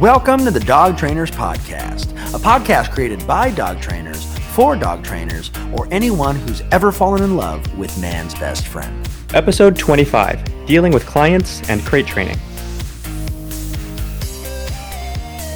Welcome to the Dog Trainers Podcast, a podcast created by dog trainers for dog trainers or anyone who's ever fallen in love with man's best friend. Episode 25 Dealing with Clients and Crate Training.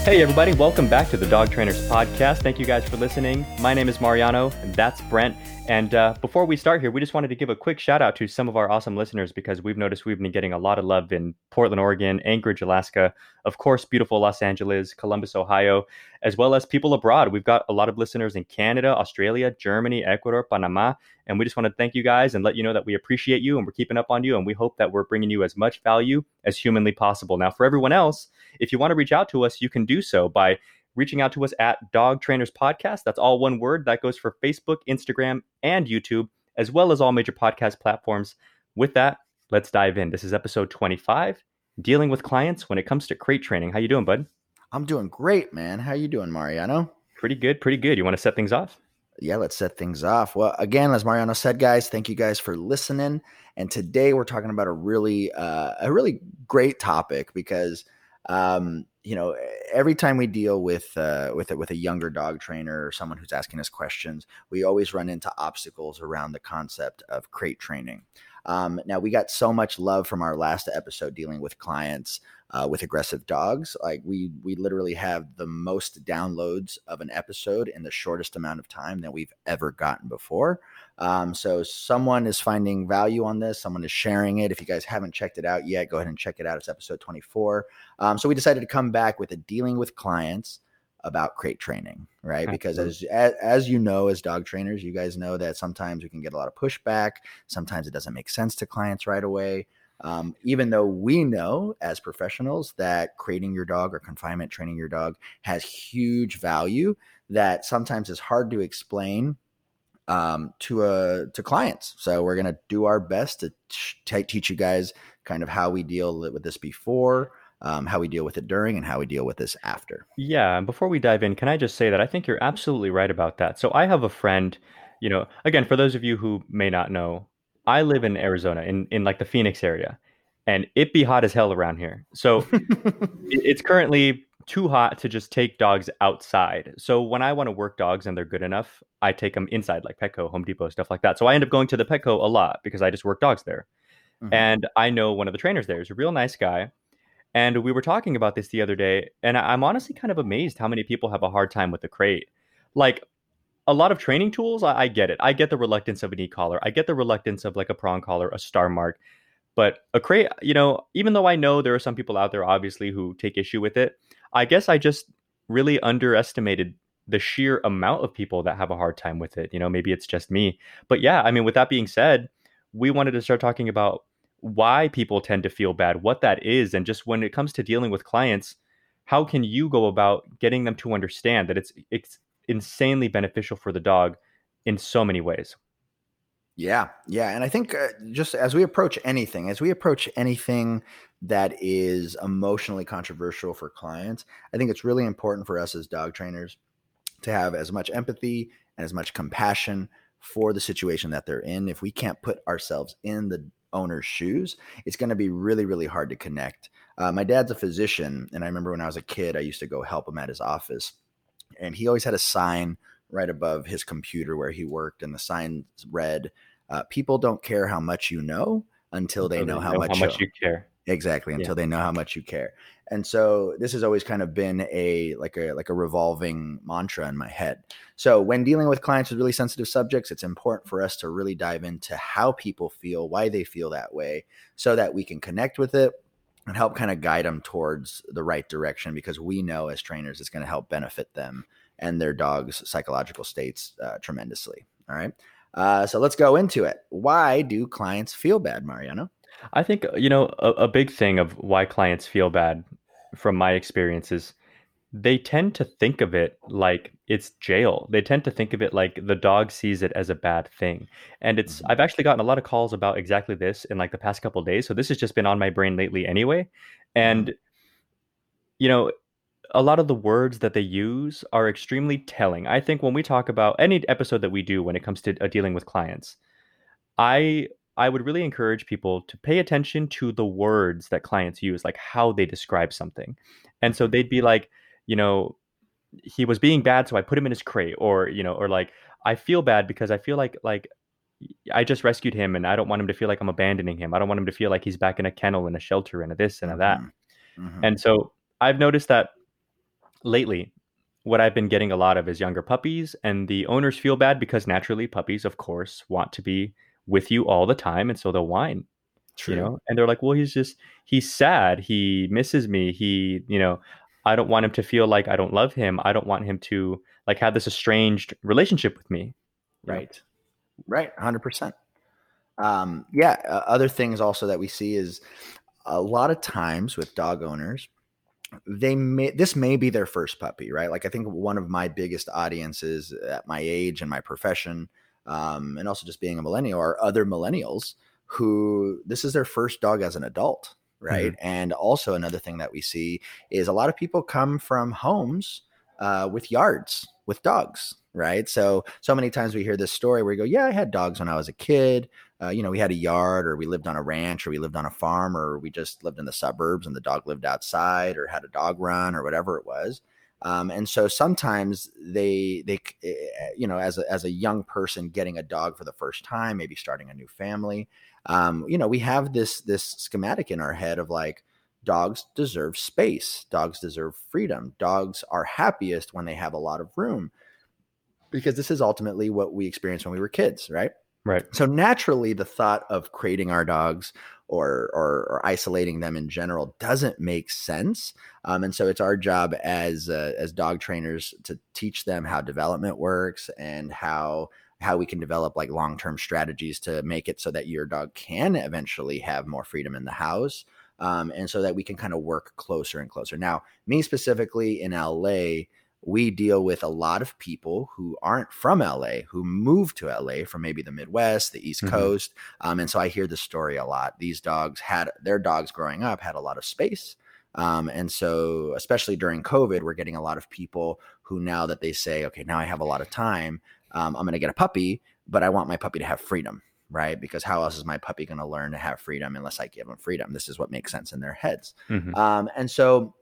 Hey, everybody, welcome back to the Dog Trainers Podcast. Thank you guys for listening. My name is Mariano, and that's Brent. And uh, before we start here, we just wanted to give a quick shout out to some of our awesome listeners because we've noticed we've been getting a lot of love in Portland, Oregon, Anchorage, Alaska, of course, beautiful Los Angeles, Columbus, Ohio, as well as people abroad. We've got a lot of listeners in Canada, Australia, Germany, Ecuador, Panama. And we just want to thank you guys and let you know that we appreciate you and we're keeping up on you. And we hope that we're bringing you as much value as humanly possible. Now, for everyone else, if you want to reach out to us, you can do so by reaching out to us at Dog Trainers Podcast. That's all one word. That goes for Facebook, Instagram, and YouTube, as well as all major podcast platforms. With that, let's dive in. This is episode 25, dealing with clients when it comes to crate training. How you doing, bud? I'm doing great, man. How you doing, Mariano? Pretty good, pretty good. You want to set things off? Yeah, let's set things off. Well, again, as Mariano said, guys, thank you guys for listening. And today we're talking about a really, uh, a really great topic because um, you know, every time we deal with uh, with it with a younger dog trainer or someone who's asking us questions, we always run into obstacles around the concept of crate training. Um, now we got so much love from our last episode dealing with clients uh, with aggressive dogs. Like we we literally have the most downloads of an episode in the shortest amount of time that we've ever gotten before. Um, so someone is finding value on this. Someone is sharing it. If you guys haven't checked it out yet, go ahead and check it out. It's episode 24. Um, so we decided to come back with a dealing with clients about crate training, right? Because as, as, as you know, as dog trainers, you guys know that sometimes we can get a lot of pushback. Sometimes it doesn't make sense to clients right away. Um, even though we know as professionals that creating your dog or confinement training your dog has huge value, that sometimes it's hard to explain um, to uh, to clients. So we're gonna do our best to t- teach you guys kind of how we deal with this before, um, how we deal with it during, and how we deal with this after. Yeah. And before we dive in, can I just say that I think you're absolutely right about that. So I have a friend. You know, again, for those of you who may not know, I live in Arizona, in in like the Phoenix area, and it be hot as hell around here. So it's currently too hot to just take dogs outside. So when I want to work dogs and they're good enough, I take them inside, like Petco, Home Depot, stuff like that. So I end up going to the Petco a lot because I just work dogs there. Mm-hmm. And I know one of the trainers there is a real nice guy. And we were talking about this the other day, and I'm honestly kind of amazed how many people have a hard time with the crate. Like a lot of training tools, I, I get it. I get the reluctance of an e-collar. I get the reluctance of like a prong collar, a Starmark. But a crate, you know, even though I know there are some people out there obviously who take issue with it, I guess I just really underestimated the sheer amount of people that have a hard time with it. You know, maybe it's just me. But yeah, I mean, with that being said, we wanted to start talking about why people tend to feel bad, what that is, and just when it comes to dealing with clients, how can you go about getting them to understand that it's it's insanely beneficial for the dog in so many ways? Yeah, yeah, and I think uh, just as we approach anything, as we approach anything that is emotionally controversial for clients, I think it's really important for us as dog trainers to have as much empathy and as much compassion for the situation that they're in. If we can't put ourselves in the owner's shoes, it's going to be really, really hard to connect. Uh, my dad's a physician, and I remember when I was a kid, I used to go help him at his office, and he always had a sign right above his computer where he worked, and the sign read, uh, "People don't care how much you know until they, know, how, much, how much you care." Exactly, until yeah. they know how much you care. And so this has always kind of been a like a like a revolving mantra in my head. So when dealing with clients with really sensitive subjects, it's important for us to really dive into how people feel, why they feel that way, so that we can connect with it and help kind of guide them towards the right direction because we know as trainers it's going to help benefit them and their dog's psychological states uh, tremendously. All right. Uh, so let's go into it. Why do clients feel bad, Mariano? I think you know a, a big thing of why clients feel bad, from my experiences, they tend to think of it like it's jail. They tend to think of it like the dog sees it as a bad thing. And it's mm-hmm. I've actually gotten a lot of calls about exactly this in like the past couple days. So this has just been on my brain lately anyway. And mm-hmm. you know, a lot of the words that they use are extremely telling. I think when we talk about any episode that we do when it comes to uh, dealing with clients, I I would really encourage people to pay attention to the words that clients use, like how they describe something. And so they'd be like, you know, he was being bad, so I put him in his crate, or you know, or like I feel bad because I feel like like I just rescued him and I don't want him to feel like I'm abandoning him. I don't want him to feel like he's back in a kennel in a shelter and a this and a that. Mm-hmm. mm-hmm. And so I've noticed that lately what I've been getting a lot of is younger puppies and the owners feel bad because naturally puppies of course want to be with you all the time and so they'll whine. True. You know, and they're like, "Well, he's just he's sad. He misses me. He, you know, I don't want him to feel like I don't love him. I don't want him to like have this estranged relationship with me." Right. Right, hundred percent. Um, yeah. Uh, other things also that we see is a lot of times with dog owners, they may this may be their first puppy, right? Like I think one of my biggest audiences at my age and my profession, um, and also just being a millennial, are other millennials who this is their first dog as an adult, right? Mm-hmm. And also another thing that we see is a lot of people come from homes uh, with yards with dogs, right? So so many times we hear this story where you go, yeah, I had dogs when I was a kid. Uh, you know, we had a yard, or we lived on a ranch, or we lived on a farm, or we just lived in the suburbs, and the dog lived outside, or had a dog run, or whatever it was. Um, and so sometimes they they eh, eh, you know as a, as a young person getting a dog for the first time, maybe starting a new family, um, you know, we have this this schematic in our head of like dogs deserve space. Dogs deserve freedom. Dogs are happiest when they have a lot of room because this is ultimately what we experienced when we were kids, right? Right. So naturally, the thought of creating our dogs or, or, or isolating them in general doesn't make sense. Um, and so it's our job as uh, as dog trainers to teach them how development works and how how we can develop like long term strategies to make it so that your dog can eventually have more freedom in the house um, and so that we can kind of work closer and closer. Now, me specifically in LA, we deal with a lot of people who aren't from LA, who moved to LA from maybe the Midwest, the East mm-hmm. Coast. Um, and so I hear the story a lot. These dogs had their dogs growing up had a lot of space. Um, and so, especially during COVID, we're getting a lot of people who now that they say, okay, now I have a lot of time, um, I'm going to get a puppy, but I want my puppy to have freedom right? Because how else is my puppy going to learn to have freedom unless I give them freedom? This is what makes sense in their heads. Mm-hmm. Um, and so,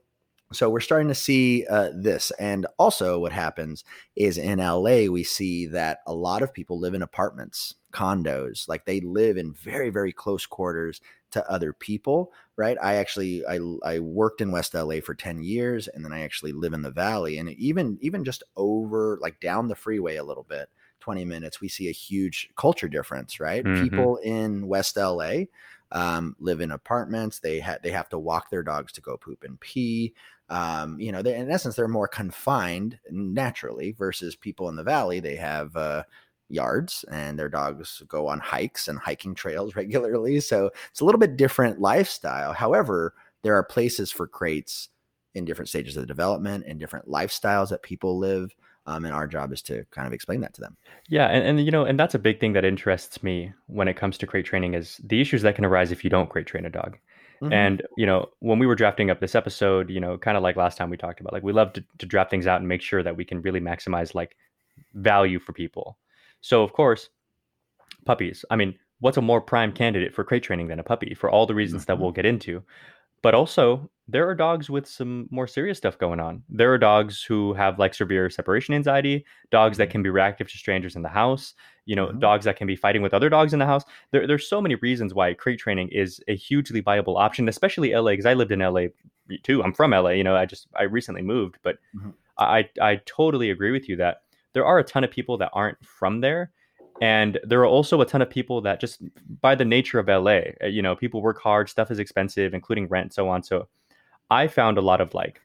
so we're starting to see uh, this. And also, what happens is in LA, we see that a lot of people live in apartments, condos, like they live in very, very close quarters to other people, right? I actually I I worked in West LA for 10 years and then I actually live in the valley and even even just over like down the freeway a little bit 20 minutes, we see a huge culture difference, right? Mm-hmm. People in West LA um, live in apartments. They ha- they have to walk their dogs to go poop and pee. Um, you know, in essence, they're more confined naturally versus people in the valley. They have uh, yards and their dogs go on hikes and hiking trails regularly. So it's a little bit different lifestyle. However, there are places for crates in different stages of development and different lifestyles that people live. Um, and our job is to kind of explain that to them. Yeah, and, and you know, and that's a big thing that interests me when it comes to crate training is the issues that can arise if you don't crate train a dog. Mm-hmm. And you know, when we were drafting up this episode, you know, kind of like last time we talked about, like we love to, to draft things out and make sure that we can really maximize like value for people. So of course, puppies. I mean, what's a more prime candidate for crate training than a puppy for all the reasons mm-hmm. that we'll get into? But also, there are dogs with some more serious stuff going on. There are dogs who have like severe separation anxiety, dogs that mm-hmm. can be reactive to strangers in the house, you know, mm-hmm. dogs that can be fighting with other dogs in the house. There, there's so many reasons why crate training is a hugely viable option, especially LA, because I lived in LA too. I'm from LA, you know, I just, I recently moved, but mm-hmm. I, I totally agree with you that there are a ton of people that aren't from there and there are also a ton of people that just by the nature of LA, uh, you know, people work hard, stuff is expensive, including rent, so on. So I found a lot of like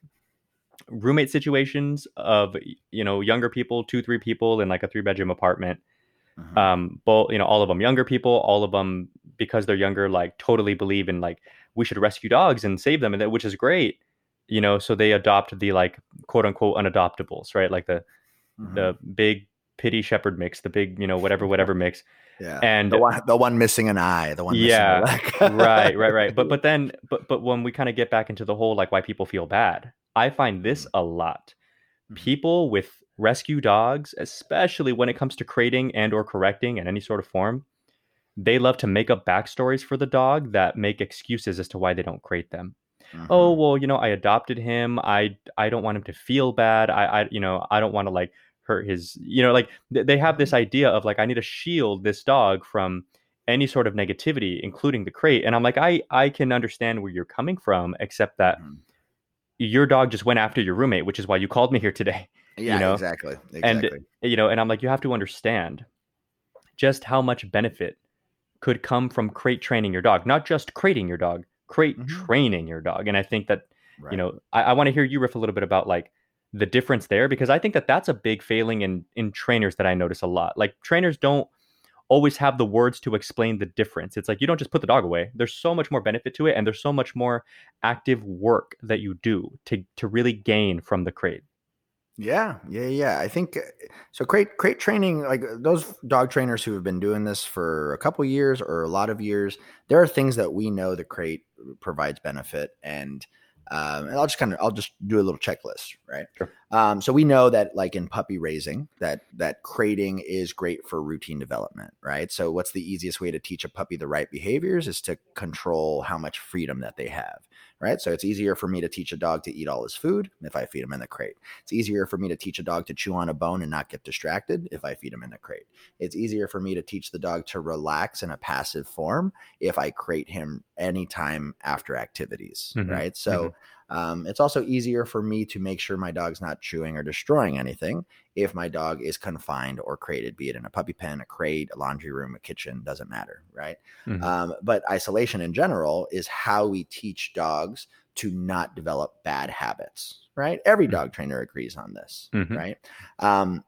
roommate situations of you know younger people, two, three people in like a three bedroom apartment. Mm-hmm. Um, both you know, all of them younger people, all of them because they're younger, like totally believe in like we should rescue dogs and save them, and that which is great. You know, so they adopt the like quote unquote unadoptables, right? Like the mm-hmm. the big pity shepherd mix, the big, you know, whatever, whatever mix. Yeah. And the one, the one missing an eye, the one yeah, right, right, right. But but then but but when we kind of get back into the whole like why people feel bad, I find this mm-hmm. a lot. Mm-hmm. People with rescue dogs, especially when it comes to crating and or correcting in any sort of form, they love to make up backstories for the dog that make excuses as to why they don't crate them. Mhm. Oh well, you know, I adopted him. I I don't want him to feel bad. I I you know I don't want to like hurt his. You know, like th- they have this idea of like I need to shield this dog from any sort of negativity, including the crate. And I'm like, I I can understand where you're coming from, except that Mhm. your dog just went after your roommate, which is why you called me here today. Yeah, know, exactly. and- You know, and I'm like, you have to understand just how much benefit could come from crate training your dog, not just crating your dog, crate Mhm. training your dog. And I think that right. you know i, I want to hear you riff a little bit about like the difference there because i think that that's a big failing in in trainers that i notice a lot like trainers don't always have the words to explain the difference it's like you don't just put the dog away there's so much more benefit to it and there's so much more active work that you do to to really gain from the crate Yeah, yeah, yeah. I think uh, so. Crate crate training, like uh, those dog trainers who have been doing this for a couple years or a lot of years, there are things that we know the crate provides benefit, and um, and I'll just kind of I'll just do a little checklist, right? Sure. Um, so we know that like in puppy raising, that that crating is great for routine development, right? So what's the easiest way to teach a puppy the right behaviors is to control how much freedom that they have, right? So it's easier for me to teach a dog to eat all his food if I feed him in the crate. It's easier for me to teach a dog to chew on a bone and not get distracted if I feed him in the crate. It's easier for me to teach the dog to relax in a passive form if I crate him anytime after activities, Mhm, right? So um, it's also easier for me to make sure my dog's not chewing or destroying anything if my dog is confined or crated, be it in a puppy pen, a crate, a laundry room, a kitchen, doesn't matter, right? Mhm. Um, but isolation in general is how we teach dogs to not develop bad habits, right? Every Mhm. dog trainer agrees on this, Mhm. right? Um,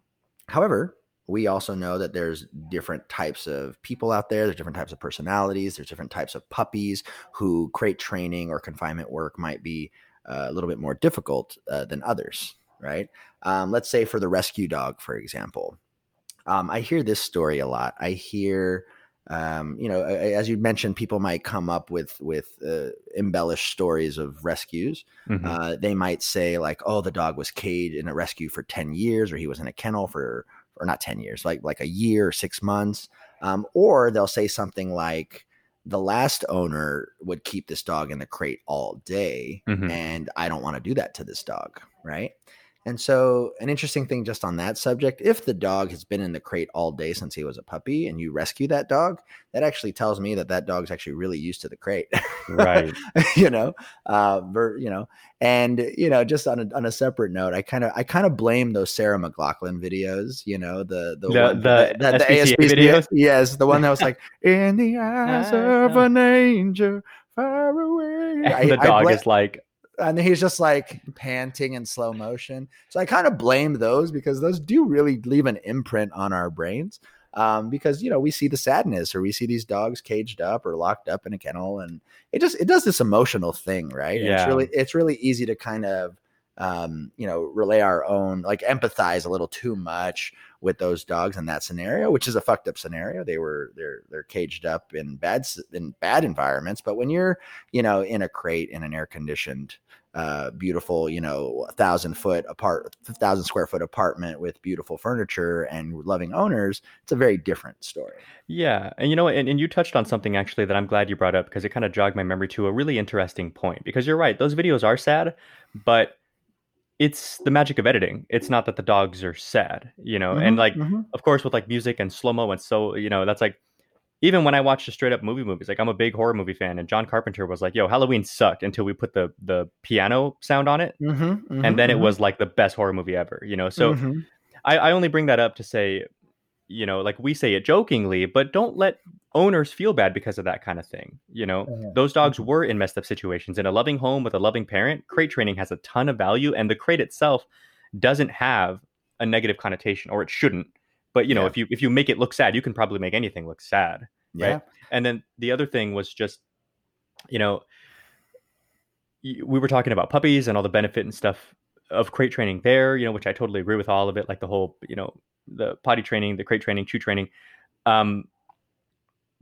however, we also know that there's different types of people out there. There's different types of personalities. There's different types of puppies who crate training or confinement work might be uh, a little bit more difficult uh, than others, right? Um, let's say for the rescue dog, for example. Um, I hear this story a lot. I hear, um, you know, as you mentioned, people might come up with with uh, embellished stories of rescues. Mhm. Uh, they might say like, "Oh, the dog was caged in a rescue for ten years, or he was in a kennel for, or not ten years, like like a year or six months." Um, or they'll say something like, "The last owner would keep this dog in the crate all day, Mhm. and I don't want to do that to this dog." Right. And so, an interesting thing just on that subject if the dog has been in the crate all day since he was a puppy and you rescue that dog, that actually tells me that that dog's actually really used to the crate. right you know, uh, ver, you know, and you know, just on a, on a separate note, I kind of I kind of blame those Sarah McLachlan videos. You know, the the The- one, the the ASPCA videos? Yes, the one that was like in the eyes of an angel far away. and I- the I dog bla- is like and he's just like panting in slow motion. So I kind of blame those because those do really leave an imprint on our brains. Um, because you know we see the sadness or we see these dogs caged up or locked up in a kennel, and it just it does this emotional thing, right? And it's Yeah. really it's really easy to kind of um, you know relay our own like empathize a little too much with those dogs in that scenario, which is a fucked up scenario. They were they're they're caged up in bad in bad environments, but when you're you know in a crate in an air conditioned uh, beautiful, you know, thousand foot apart, thousand square foot apartment with beautiful furniture and loving owners, it's a very different story. Yeah, and you know, and, and you touched on something actually that I'm glad you brought up because it kind of jogged my memory to a really interesting point. Because you're right, those videos are sad, but it's the magic of editing. It's not that the dogs are sad, you know, and Mhm, like, mhm. of course, with like music and slow mo and so, you know, that's like, even when I watch the straight up movie movies, like I'm a big horror movie fan, and John Carpenter was like, "Yo, Halloween sucked until we put the the piano sound on it, Mhm, mhm, and then it mhm, was like the best horror movie ever," you know. So mhm. I, I only bring that up to say, you know, like we say it jokingly, but don't let owners feel bad because of that kind of thing. You know, Mhm, those dogs were in messed up situations. In a loving home with a loving parent, crate training has a ton of value, and the crate itself doesn't have a negative connotation, or it shouldn't. But you know, Yeah. if you if you make it look sad, you can probably make anything look sad. yeah, right? And then the other thing was just, you know, we were talking about puppies and all the benefit and stuff of crate training there, you know, which I totally agree with all of it, like the whole, you know, the potty training, the crate training, chew training. Um,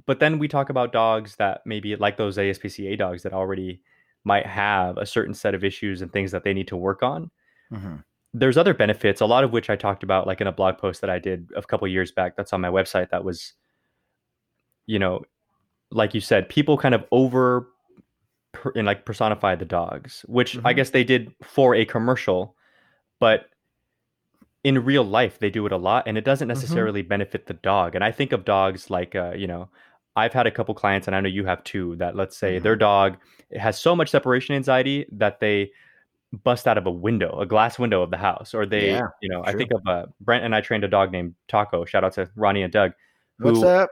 but then we talk about dogs that maybe like those ASPCA dogs that already might have a certain set of issues and things that they need to work on. mhm, There's other benefits, a lot of which I talked about, like in a blog post that I did a couple years back. That's on my website. That was you know, like you said, people kind of over per, and like personify the dogs, which mm-hmm. I guess they did for a commercial, but in real life they do it a lot and it doesn't mm-hmm. necessarily mm-hmm. benefit the dog. And I think of dogs like uh, you know, I've had a couple clients and I know you have too that let's say mm-hmm. their dog has so much separation anxiety that they bust out of a window, a glass window of the house, or they, yeah, you know, true. I think of uh, Brent and I trained a dog named Taco. Shout out to Ronnie and Doug. Who, What's up?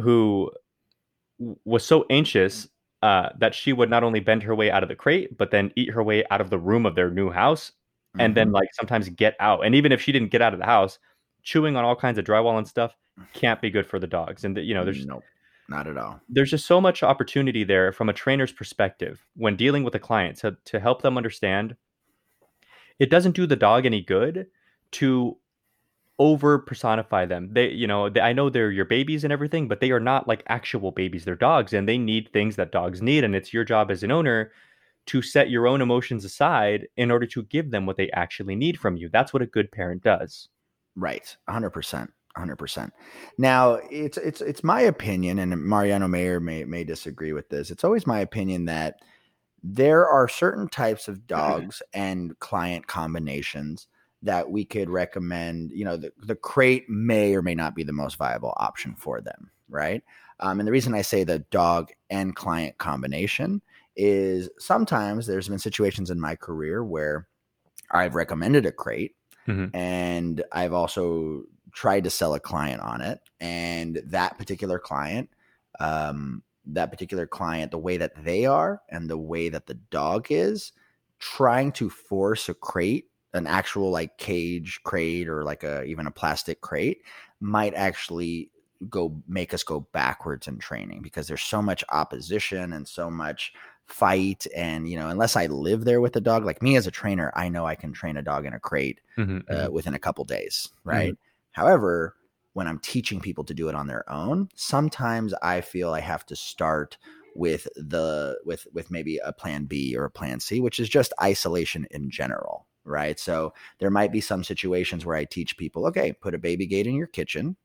Who was so anxious uh, that she would not only bend her way out of the crate, but then eat her way out of the room of their new house, mm-hmm. and then mm-hmm. like sometimes get out. And even if she didn't get out of the house, chewing on all kinds of drywall and stuff can't be good for the dogs. And the, you know, there's nope. Not at all. There's just so much opportunity there from a trainer's perspective when dealing with a client to, to help them understand it doesn't do the dog any good to over personify them. They, you know, they, I know they're your babies and everything, but they are not like actual babies. They're dogs and they need things that dogs need. And it's your job as an owner to set your own emotions aside in order to give them what they actually need from you. That's what a good parent does. Right. 100%. 100%. Now, it's it's it's my opinion and Mariano Mayer may may disagree with this. It's always my opinion that there are certain types of mm-hmm. dogs and client combinations that we could recommend, you know, the, the crate may or may not be the most viable option for them, right? Um, and the reason I say the dog and client combination is sometimes there's been situations in my career where I've recommended a crate mm-hmm. and I've also tried to sell a client on it, and that particular client, um, that particular client, the way that they are and the way that the dog is, trying to force a crate, an actual like cage crate or like a even a plastic crate, might actually go make us go backwards in training because there's so much opposition and so much fight and you know unless i live there with the dog like me as a trainer i know i can train a dog in a crate mm-hmm, uh, mm-hmm. within a couple days right mm-hmm. However, when I'm teaching people to do it on their own, sometimes I feel I have to start with the with with maybe a plan B or a plan C, which is just isolation in general, right? So there might be some situations where I teach people, okay, put a baby gate in your kitchen,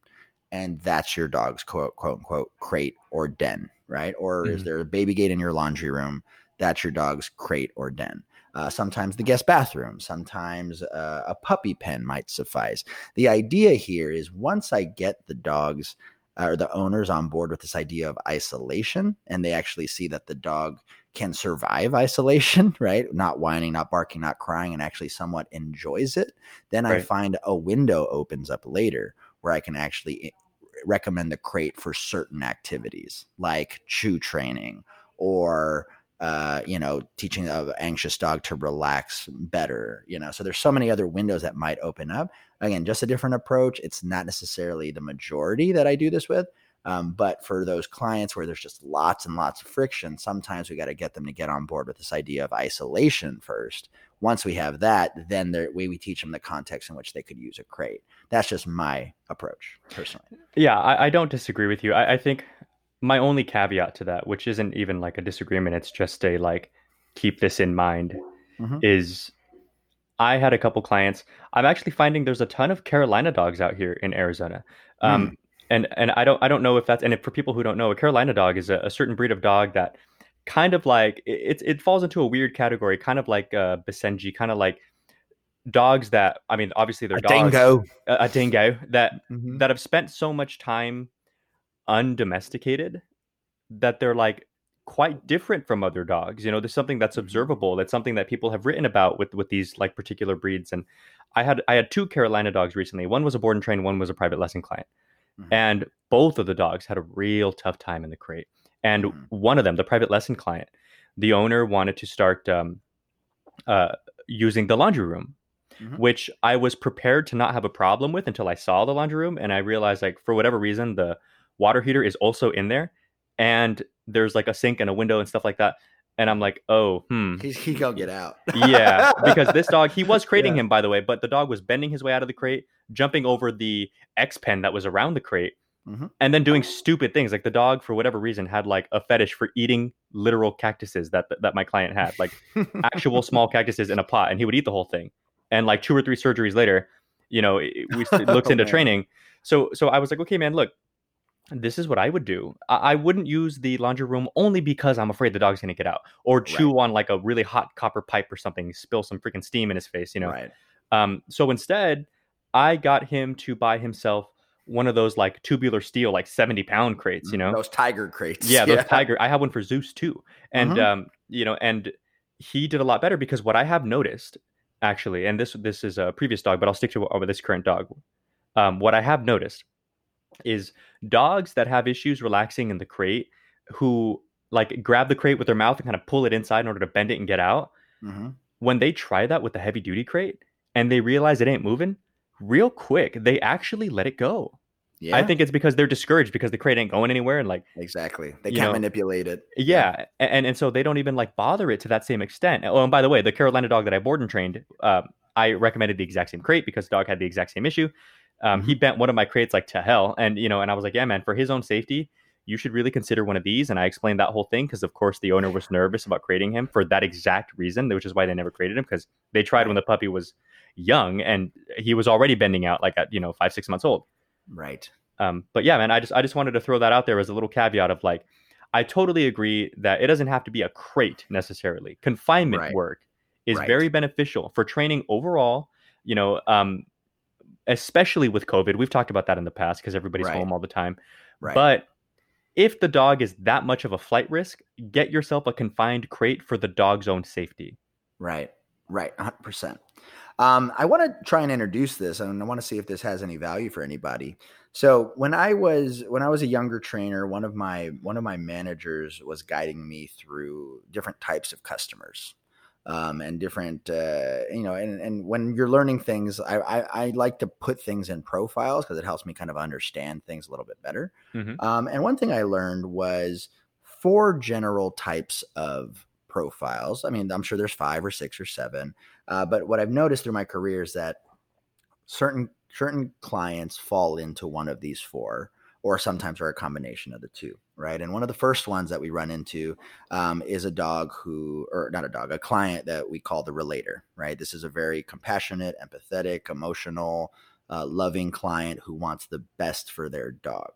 and that's your dog's quote quote unquote crate or den, right? Or mm-hmm. is there a baby gate in your laundry room? That's your dog's crate or den. Uh, sometimes the guest bathroom, sometimes uh, a puppy pen might suffice. The idea here is once I get the dogs uh, or the owners on board with this idea of isolation and they actually see that the dog can survive isolation, right? Not whining, not barking, not crying, and actually somewhat enjoys it, then right. I find a window opens up later where I can actually eh, recommend the crate for certain activities like chew training or uh, you know, teaching an anxious dog to relax better, you know. So there's so many other windows that might open up. Again, just a different approach. It's not necessarily the majority that I do this with, um, but for those clients where there's just lots and lots of friction, sometimes we got to get them to get on board with this idea of isolation first. Once we have that, then we, we teach them the context in which they could use a crate. That's just my approach personally. Yeah, I, I don't disagree with you. I, I think my only caveat to that, which isn't even like a disagreement, it's just a like keep this in mind, mm-hmm. is I had a couple clients. I'm actually finding there's a ton of Carolina dogs out here in Arizona. Um, mm. And and I don't I don't know if that's and if, for people who don't know, a Carolina dog is a, a, certain breed of dog that kind of like it it falls into a weird category, kind of like uh Basenji, kind of like dogs that I mean, obviously they're a dogs, dingo, a, a dingo that mm-hmm. that have spent so much time undomesticated that they're like quite different from other dogs. You know there's something that's mm-hmm. observable that's something that people have written about with with these like particular breeds. And i had i had two carolina dogs recently. One was a board and train one was a private lesson client mm-hmm. and both of the dogs had a real tough time in the crate and mm-hmm. one of them the private lesson client the owner wanted to start um, uh, using the laundry room mm-hmm. which i was prepared to not have a problem with until i saw the laundry room and i realized like for whatever reason the water heater is also in there, and there's like a sink and a window and stuff like that. And I'm like, oh, hmm. He's, he gonna get out. yeah, because this dog, he was crating yeah. him, by the way, but the dog was bending his way out of the crate, jumping over the X pen that was around the crate, mm-hmm. and then doing stupid things. Like the dog, for whatever reason, had like a fetish for eating literal cactuses that that my client had, like actual small cactuses in a pot, and he would eat the whole thing. And like two or three surgeries later, you know, we looks oh, into man. training. So so I was like, okay, man, look, this is what I would do. I, wouldn't use the laundry room only because I'm afraid the dog's gonna get out or chew on like a really hot copper pipe or something, spill some freaking steam in his face, you know. Right. Um, so instead, I got him to buy himself one of those like tubular steel, like 70 pound crates, you know, Those tiger crates. yeah, those tiger. I have one for Zeus too, and Mhm. um, you know, and he did a lot better because what I have noticed, actually, and this this is a previous dog, but I'll stick to over this current dog. Um, what I have noticed is dogs that have issues relaxing in the crate, who like grab the crate with their mouth and kind of pull it inside in order to bend it and get out. Mhm. When they try that with the heavy duty crate and they realize it ain't moving, real quick they actually let it go. Yeah. I think it's because they're discouraged because the crate ain't going anywhere and like exactly. They can't know, manipulate it. yeah, a- and and so they don't even like bother it to that same extent. Oh, and by the way, the Carolina dog that I board and trained, uh, I recommended the exact same crate because the dog had the exact same issue. Um, He bent one of my crates like to hell, and you know, and I was like, yeah, man, for his own safety, you should really consider one of these. And I explained that whole thing because, of course, the owner was nervous about creating him for that exact reason, which is why they never created him because they tried when the puppy was young and he was already bending out like at you know five six months old. Right. Um, but yeah, man, I just I just wanted to throw that out there as a little caveat of like, I totally agree that it doesn't have to be a crate necessarily. Confinement Right. work is Right. very beneficial for training overall. You know, um, especially with COVID, we've talked about that in the past because everybody's Right. home all the time. Right. But if the dog is that much of a flight risk, get yourself a confined crate for the dog's own safety. Right, right, 100%. Um, I want to try and introduce this, and I want to see if this has any value for anybody. So when I was when I was a younger trainer, one of my one of my managers was guiding me through different types of customers, um, and different uh, you know, and, and when you're learning things, I, I, I like to put things in profiles because it helps me kind of understand things a little bit better. Mhm. Um, and one thing I learned was four general types of profiles. I mean, I'm sure there's five or six or seven, uh, but what I've noticed through my career is that certain certain clients fall into one of these four, or sometimes are a combination of the two, right? And one of the first ones that we run into um, is a dog who, or not a dog, a client that we call the relator, right? This is a very compassionate, empathetic, emotional, uh, loving client who wants the best for their dog,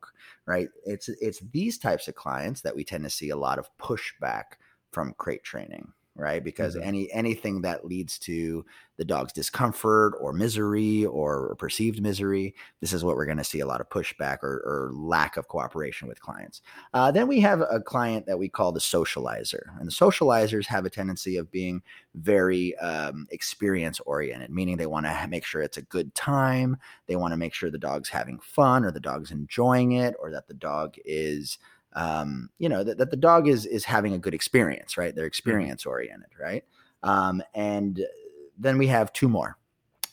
right? It's it's these types of clients that we tend to see a lot of pushback from crate training, right? Because Mhm. any anything that leads to the dog's discomfort or misery or perceived misery, this is what we're going to see a lot of pushback or, or lack of cooperation with clients. Uh, then we have a client that we call the socializer, and the socializers have a tendency of being very um, experience oriented, meaning they want to make sure it's a good time. They want to make sure the dog's having fun or the dog's enjoying it or that the dog is um, you know that, that the dog is is having a good experience right? They're experience oriented right? Um, and then we have two more.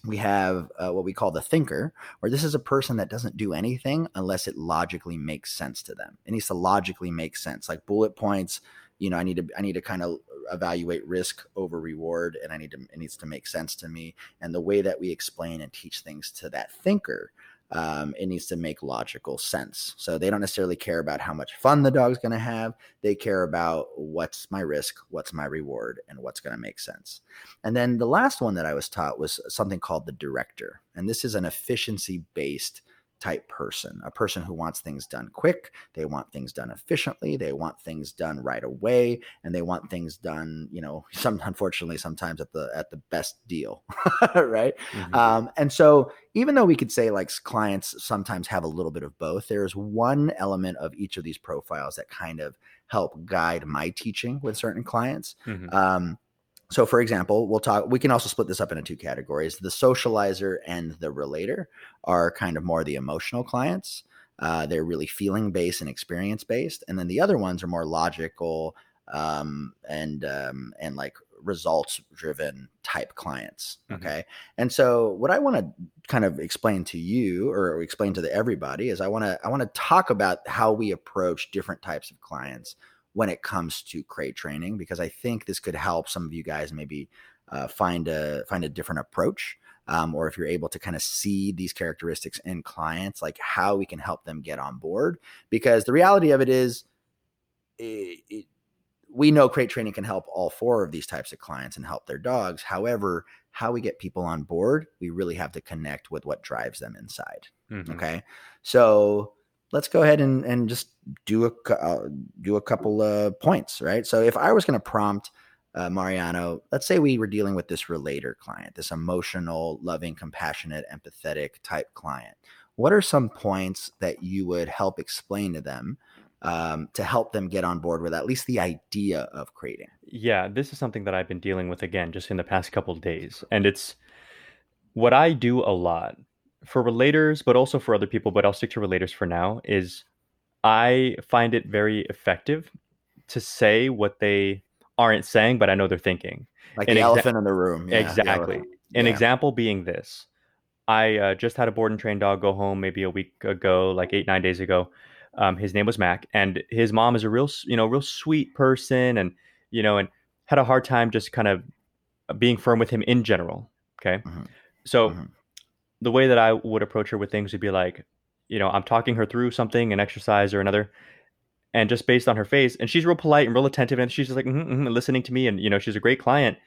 We have uh, what we call the thinker where this is a person that doesn't do anything unless it logically makes sense to them. It needs to logically make sense. Like bullet points you know i need to i need to kind of evaluate risk over reward and i need to it needs to make sense to me. And the way that we explain and teach things to that thinker um, it needs to make logical sense. So they don't necessarily care about how much fun the dog's going to have. They care about what's my risk, what's my reward, and what's going to make sense. And then the last one that I was taught was something called the director. And this is an efficiency based type person, a person who wants things done quick, they want things done efficiently, they want things done right away, and they want things done, you know, some unfortunately sometimes at the at the best deal, right? Mhm. Um, and so, even though we could say like clients sometimes have a little bit of both, there's one element of each of these profiles that kind of help guide my teaching with certain clients. Mhm. Um, so, for example, we'll talk. We can also split this up into two categories: the socializer and the relator are kind of more the emotional clients. Uh, they're really feeling based and experience based, and then the other ones are more logical um, and um, and like results driven type clients. Mhm. Okay, and so what I want to kind of explain to you or explain to the everybody is I want to I want to talk about how we approach different types of clients when it comes to crate training because I think this could help some of you guys maybe uh, find a find a different approach. Um, or if you're able to kind of see these characteristics in clients, like how we can help them get on board. Because the reality of it is, it, it, we know crate training can help all four of these types of clients and help their dogs. However, how we get people on board, we really have to connect with what drives them inside. Mhm. Okay. So let's go ahead and, and just do a uh, do a couple of points, right? So if I was going to prompt uh, Mariano, let's say we were dealing with this relator client, this emotional, loving, compassionate, empathetic type client. What are some points that you would help explain to them um, to help them get on board with at least the idea of creating? Yeah, this is something that I've been dealing with again just in the past couple days, and it's what I do a lot for relators, but also for other people. But I'll stick to relators for now. Is I find it very effective to say what they aren't saying, but I know they're thinking. Like An the exa- elephant in the room. Yeah, exactly. An yeah. example being this. I uh, just had a board and train dog go home maybe a week ago, like eight, nine days ago. Um, his name was Mac, and his mom is a real, you know, real sweet person, and you know, and had a hard time just kind of being firm with him in general. Okay, mm-hmm. so mm-hmm. The way that I would approach her with things would be like, you know, I'm talking her through something, an exercise or another, and just based on her face and she's real polite and real attentive and she's just like mm-hmm, mm-hmm, listening to me and you know she's a great client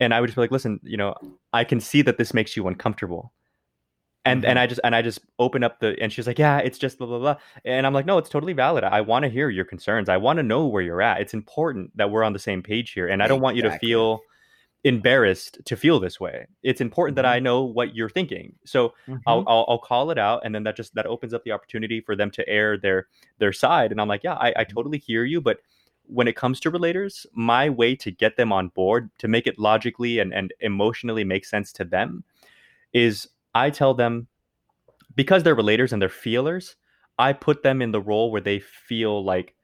and i would just be like listen you know i can see that this makes you uncomfortable. And mm-hmm. and i just and i just open up the and she's like yeah it's just blah blah blah and i'm like no it's totally valid. I want to hear your concerns. I want to know where you're at. It's important that we're on the same page here and i don't want you to feel embarrassed to feel this way. It's important mm-hmm. that I know what you're thinking. So mm-hmm. I'll, I'll, I'll call it out, and then that just that opens up the opportunity for them to air their their side. And I'm like, yeah, I, I mm-hmm. totally hear you, but when it comes to relators, my way to get them on board to make it logically and, and emotionally make sense to them is I tell them because they're relators and they're feelers, I put them in the role where they feel like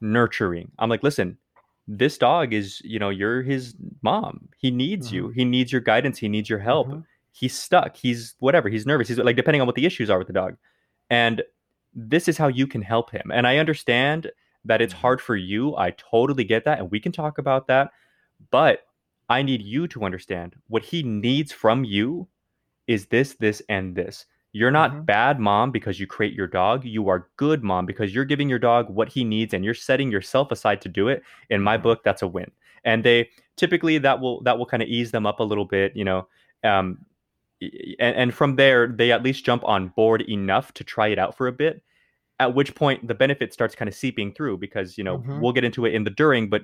nurturing. I'm like, listen, this dog is you know you're his mom. He needs mm-hmm. you he needs your guidance. He needs your help. Mm-hmm. he's stuck. He's whatever. He's nervous. He's like depending on what the issues are with the dog. And this is how you can help him. And i understand that it's mm-hmm. hard for you. I totally get that and we can talk about that. But i need you to understand what he needs from you is this this and this you're not mm-hmm. bad mom because you crate your dog. You are good mom because you're giving your dog what he needs and you're setting yourself aside to do it. In my mm-hmm. book, that's a win. And they typically that will that will kind of ease them up a little bit, you know. Um, and, and from there, they at least jump on board enough to try it out for a bit. At which point, the benefit starts kind of seeping through because you know mm-hmm. we'll get into it in the during, but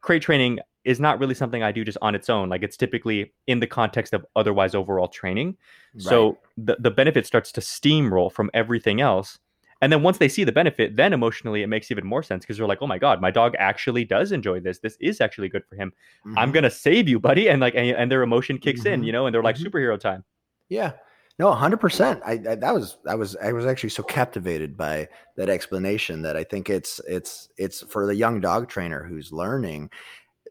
crate training is not really something I do just on its own. Like it's typically in the context of otherwise overall training. Right. So the, the benefit starts to steamroll from everything else. And then once they see the benefit, then emotionally it makes even more sense because they're like, oh my God, my dog actually does enjoy this. This is actually good for him. Mm-hmm. I'm gonna save you, buddy. And like and, and their emotion kicks mm-hmm. in, you know, and they're like mm-hmm. superhero time. Yeah. No, hundred percent. I, I that was I was I was actually so captivated by that explanation that I think it's it's it's for the young dog trainer who's learning.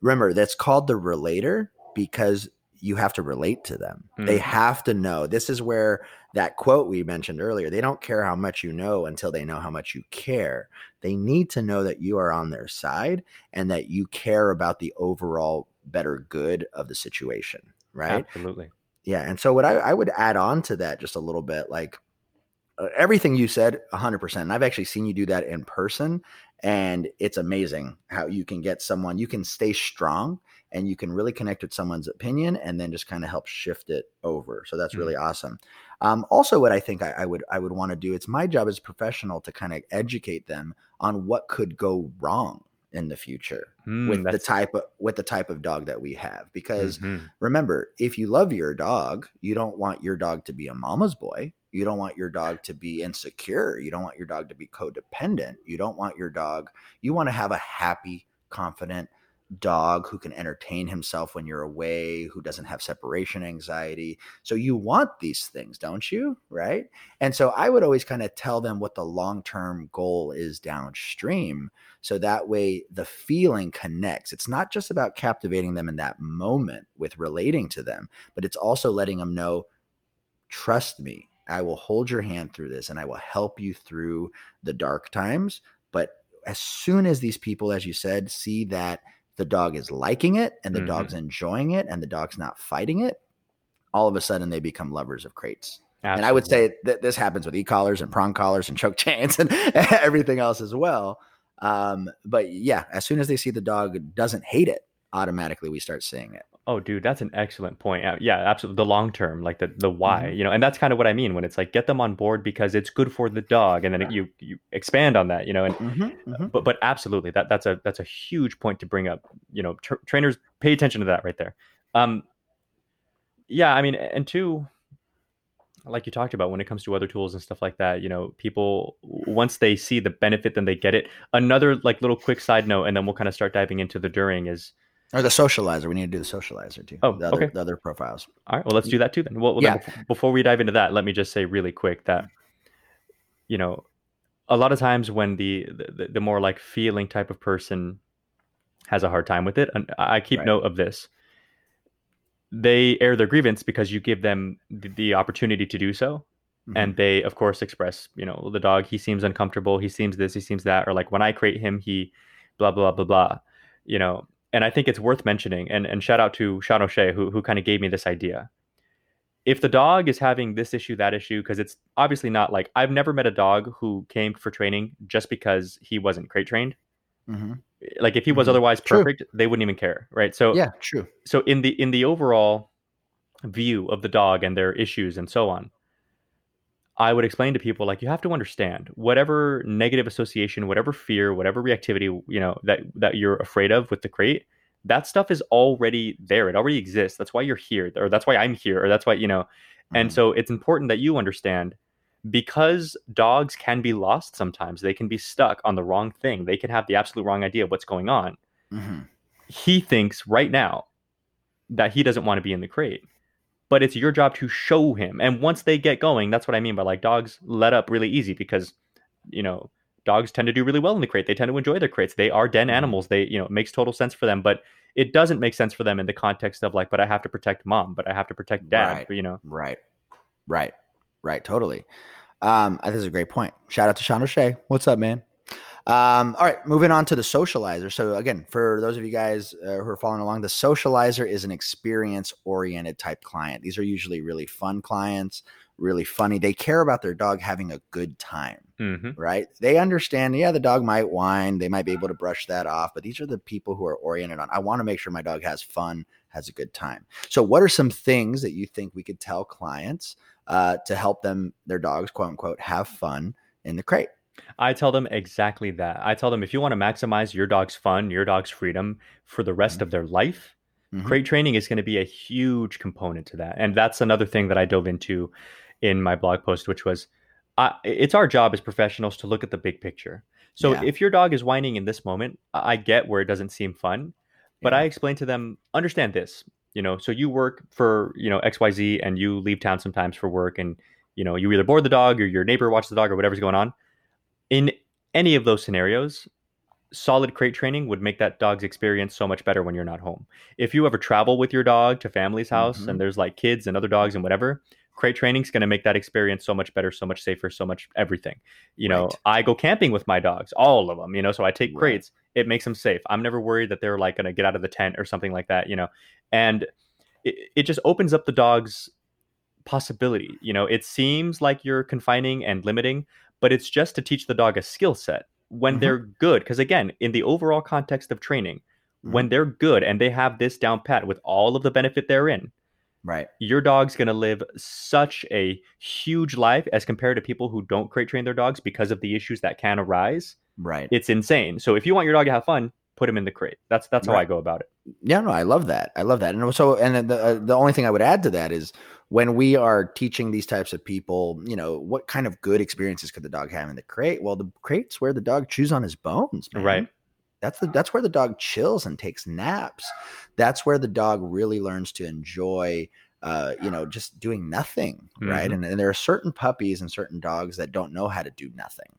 Remember, that's called the relator because you have to relate to them. Mm. They have to know. This is where that quote we mentioned earlier, they don't care how much you know until they know how much you care. They need to know that you are on their side and that you care about the overall better good of the situation, right? Absolutely. Yeah. And so what I, I would add on to that just a little bit, like uh, everything you said 100% and i've actually seen you do that in person and it's amazing how you can get someone you can stay strong and you can really connect with someone's opinion and then just kind of help shift it over so that's mm-hmm. really awesome um, also what i think I, I would i would want to do it's my job as a professional to kind of educate them on what could go wrong in the future mm, with the type of with the type of dog that we have because mm-hmm. remember if you love your dog you don't want your dog to be a mama's boy you don't want your dog to be insecure you don't want your dog to be codependent you don't want your dog you want to have a happy confident dog who can entertain himself when you're away, who doesn't have separation anxiety. So you want these things, don't you? Right. And so I would always kind of tell them what the long term goal is downstream. So that way the feeling connects. It's not just about captivating them in that moment with relating to them, but it's also letting them know, trust me, I will hold your hand through this and I will help you through the dark times. But as soon as these people, as you said, see that the dog is liking it and the mm-hmm. dog's enjoying it and the dog's not fighting it, all of a sudden they become lovers of crates. Absolutely. And I would say that this happens with e-collars and prong collars and choke chains and everything else as well. Um, but yeah, as soon as they see the dog doesn't hate it, automatically we start seeing it. Oh, dude, that's an excellent point. Uh, Yeah, absolutely. The long term, like the the why, Mhm. you know, and that's kind of what I mean when it's like get them on board because it's good for the dog, and then it, you you expand on that, you know, and Mhm, mhm. but but absolutely that that's a that's a huge point to bring up. You know, tr- trainers pay attention to that right there. Um, yeah, I mean, and two, like you talked about when it comes to other tools and stuff like that, you know, people once they see the benefit, then they get it. Another like little quick side note, and then we'll kind of start diving into the during is Or the socializer. We need to do the socializer too. Oh, the other, okay. the other profiles. All right, well, let's do that too then. Well, well, Yeah. then before we dive into that, let me just say really quick that you know, a lot of times when the the, the more like feeling type of person has a hard time with it, and I keep Right. note of this. They air their grievance because you give them the, the opportunity to do so, Mhm. and they of course express, you know, the dog he seems uncomfortable, he seems this, he seems that, or like when I crate him, he blah blah blah blah, you know. And I think it's worth mentioning, and and shout out to Sean O'Shea who who kind of gave me this idea if the dog is having this issue, that issue, because it's obviously not like I've never met a dog who came for training just because he wasn't crate trained. Mhm. Like if he was Mhm. otherwise True. perfect, they wouldn't even care, right? So Yeah, true. so in the in the overall view of the dog and their issues and so on, I would explain to people like you have to understand whatever negative association, whatever fear, whatever reactivity, you know, that that you're afraid of with the crate, that stuff is already there. It already exists. That's why you're here, or that's why I'm here, or that's why, you know, and Mhm. so it's important that you understand because dogs can be lost sometimes. They can be stuck on the wrong thing. They can have the absolute wrong idea of what's going on. Mhm. He thinks right now that he doesn't want to be in the crate. But it's your job to show him. And once they get going, that's what I mean by like dogs let up really easy because, you know, dogs tend to do really well in the crate. They tend to enjoy their crates. They are den Mhm. animals. They, you know, it makes total sense for them. But it doesn't make sense for them in the context of like, but I have to protect mom, but I have to protect dad, Right. you know. Right. Right. Right. Totally. Um, I think it's a great point. Shout out to Sean O'Shea. What's up, man? Um, all right, moving on to the socializer. So again, for those of you guys uh, who are following along, the socializer is an experience-oriented type client. These are usually really fun clients, really funny. They care about their dog having a good time hmm right? They understand, yeah, the dog might whine. They might be able to brush that off, but these are the people who are oriented on, I want to make sure my dog has fun, has a good time. So, what are some things that you think we could tell clients uh, to help them, their dogs, quote unquote, have fun in the crate? I tell them exactly that. I tell them if you want to maximize your dog's fun, your dog's freedom for the rest Mhm. of their life, Mhm. crate training is going to be a huge component to that. And that's another thing that I dove into in my blog post, which was uh, it's our job as professionals to look at the big picture. So Yeah. if your dog is whining in this moment, I I get where it doesn't seem fun, but Yeah. I explain to them, understand this, you know, so you work for, you know, XYZ and you leave town sometimes for work and, you know, you either board the dog or your neighbor watches the dog or whatever's going on. In any of those scenarios, solid crate training would make that dog's experience so much better when you're not home. If you ever travel with your dog to family's house Mhm. and there's like kids and other dogs and whatever, crate training is going to make that experience so much better, so much safer, so much everything. You know, Right. I go camping with my dogs, all of them, you know, so I take Right. crates. It makes them safe. I'm never worried that they're like going to get out of the tent or something like that, you know. And it, it just opens up the dog's possibility. You know, it seems like you're confining and limiting, but it's just to teach the dog a skill set when Mhm. they're good. Because again, in the overall context of training, when they're good and they have this down pat with all of the benefit they're in, Right. your dog's going to live such a huge life as compared to people who don't crate train their dogs because of the issues that can arise. Right. It's insane. So if you want your dog to have fun, put him in the crate. That's that's how Right. I go about it. Yeah, no, I love that. I love that. And so, and the uh, the only thing I would add to that is when we are teaching these types of people, you know, what kind of good experiences could the dog have in the crate? Well, the crate's where the dog chews on his bones, man. Right. That's the that's where the dog chills and takes naps. That's where the dog really learns to enjoy uh, you know, just doing nothing, right? Mhm. And, and there are certain puppies and certain dogs that don't know how to do nothing,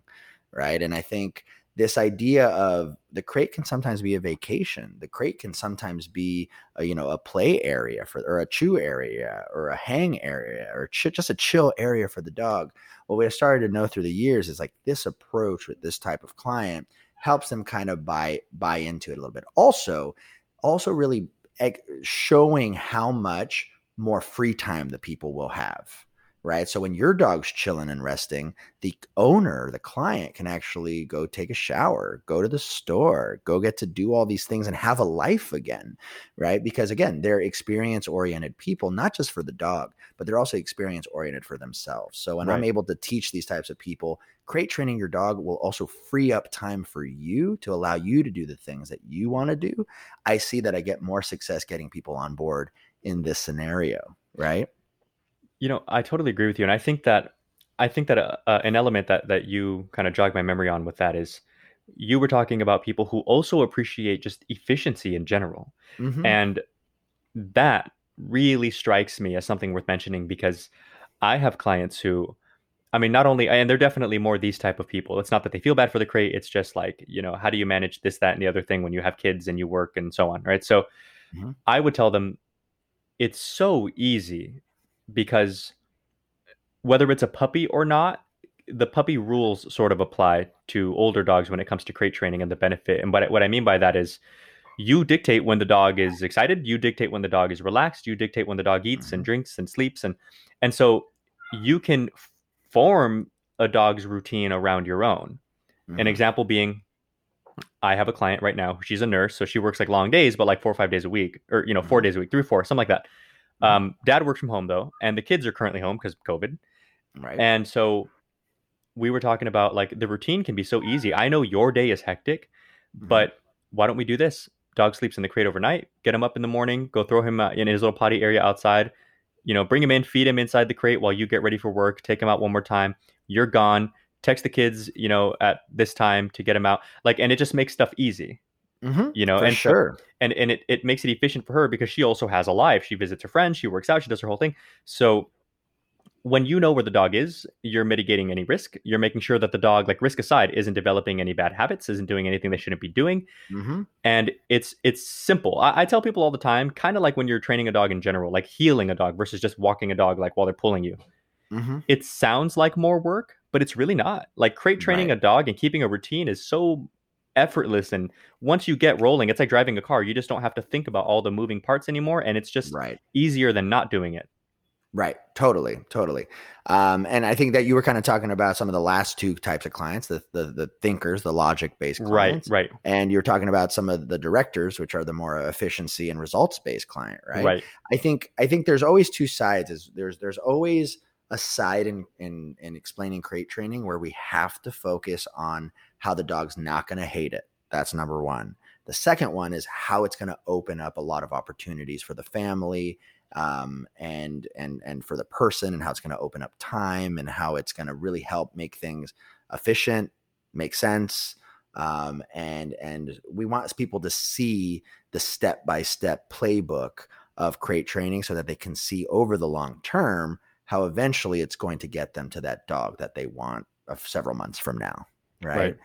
right? And I think this idea of the crate can sometimes be a vacation. The crate can sometimes be, a, you know, a play area for, or a chew area, or a hang area, or ch- just a chill area for the dog. What we have started to know through the years is like this approach with this type of client helps them kind of buy buy into it a little bit. Also, also really showing how much more free time the people will have right? So when your dog's chilling and resting, the owner, the client can actually go take a shower, go to the store, go get to do all these things and have a life again, right? Because again, they're experience oriented people, not just for the dog, but they're also experience oriented for themselves. So when right. I'm able to teach these types of people, crate training your dog will also free up time for you to allow you to do the things that you want to do. I see that I get more success getting people on board in this scenario, right? You know, I totally agree with you, and I think that I think that uh, uh, an element that that you kind of jog my memory on with that is you were talking about people who also appreciate just efficiency in general, mm-hmm. and that really strikes me as something worth mentioning because I have clients who I mean, not only, and they're definitely more these type of people. It's not that they feel bad for the crate. It's just like, you know, how do you manage this, that, and the other thing when you have kids and you work and so on, right? So mm-hmm. I would tell them it's so easy because whether it's a puppy or not, the puppy rules sort of apply to older dogs when it comes to crate training and the benefit. And what what I mean by that is you dictate when the dog is excited, you dictate when the dog is relaxed, you dictate when the dog eats mm-hmm. and drinks and sleeps and and so you can form a dog's routine around your own. Mm-hmm. An example being I have a client right now. She's a nurse, so she works like long days, but like four or five days a week, or you know, 4 mm-hmm. days a week, three, four, something like that. Mm-hmm. Um, dad works from home though, and the kids are currently home because COVID. Right. And so we were talking about like the routine can be so easy. I know your day is hectic, mm-hmm. but why don't we do this? Dog sleeps in the crate overnight. Get him up in the morning. Go throw him uh, in his little potty area outside. You know, bring him in, feed him inside the crate while you get ready for work. Take him out one more time. You're gone. Text the kids, you know, at this time to get him out. Like, and it just makes stuff easy. Mm-hmm, you know, and sure, and and it, it makes it efficient for her because she also has a life. She visits her friends, she works out, she does her whole thing. So when you know where the dog is, you're mitigating any risk. You're making sure that the dog, like risk aside, isn't developing any bad habits, isn't doing anything they shouldn't be doing. Mm-hmm. And it's it's simple. I, I, tell people all the time, kind of like when you're training a dog in general, like heeling a dog versus just walking a dog like while they're pulling you. Mm-hmm. It sounds like more work, but it's really not. Like crate training right. a dog and keeping a routine is so effortless and once you get rolling it's like driving a car you just don't have to think about all the moving parts anymore and it's just right. easier than not doing it. Right totally totally. Um, and i think that you were kind of talking about some of the last two types of clients the the, the thinkers the logic based clients right. right and you're talking about some of the directors which are the more efficiency and results based client right? Right. I think i think there's always two sides is there's there's always a side in in in explaining crate training where we have to focus on how the dog's not going to hate it. That's number one. The second one is how it's going to open up a lot of opportunities for the family um, and and and for the person, and how it's going to open up time, and how it's going to really help make things efficient, make sense, um, and and we want people to see the step by step playbook of crate training so that they can see over the long term how eventually it's going to get them to that dog that they want of several months from now right, right.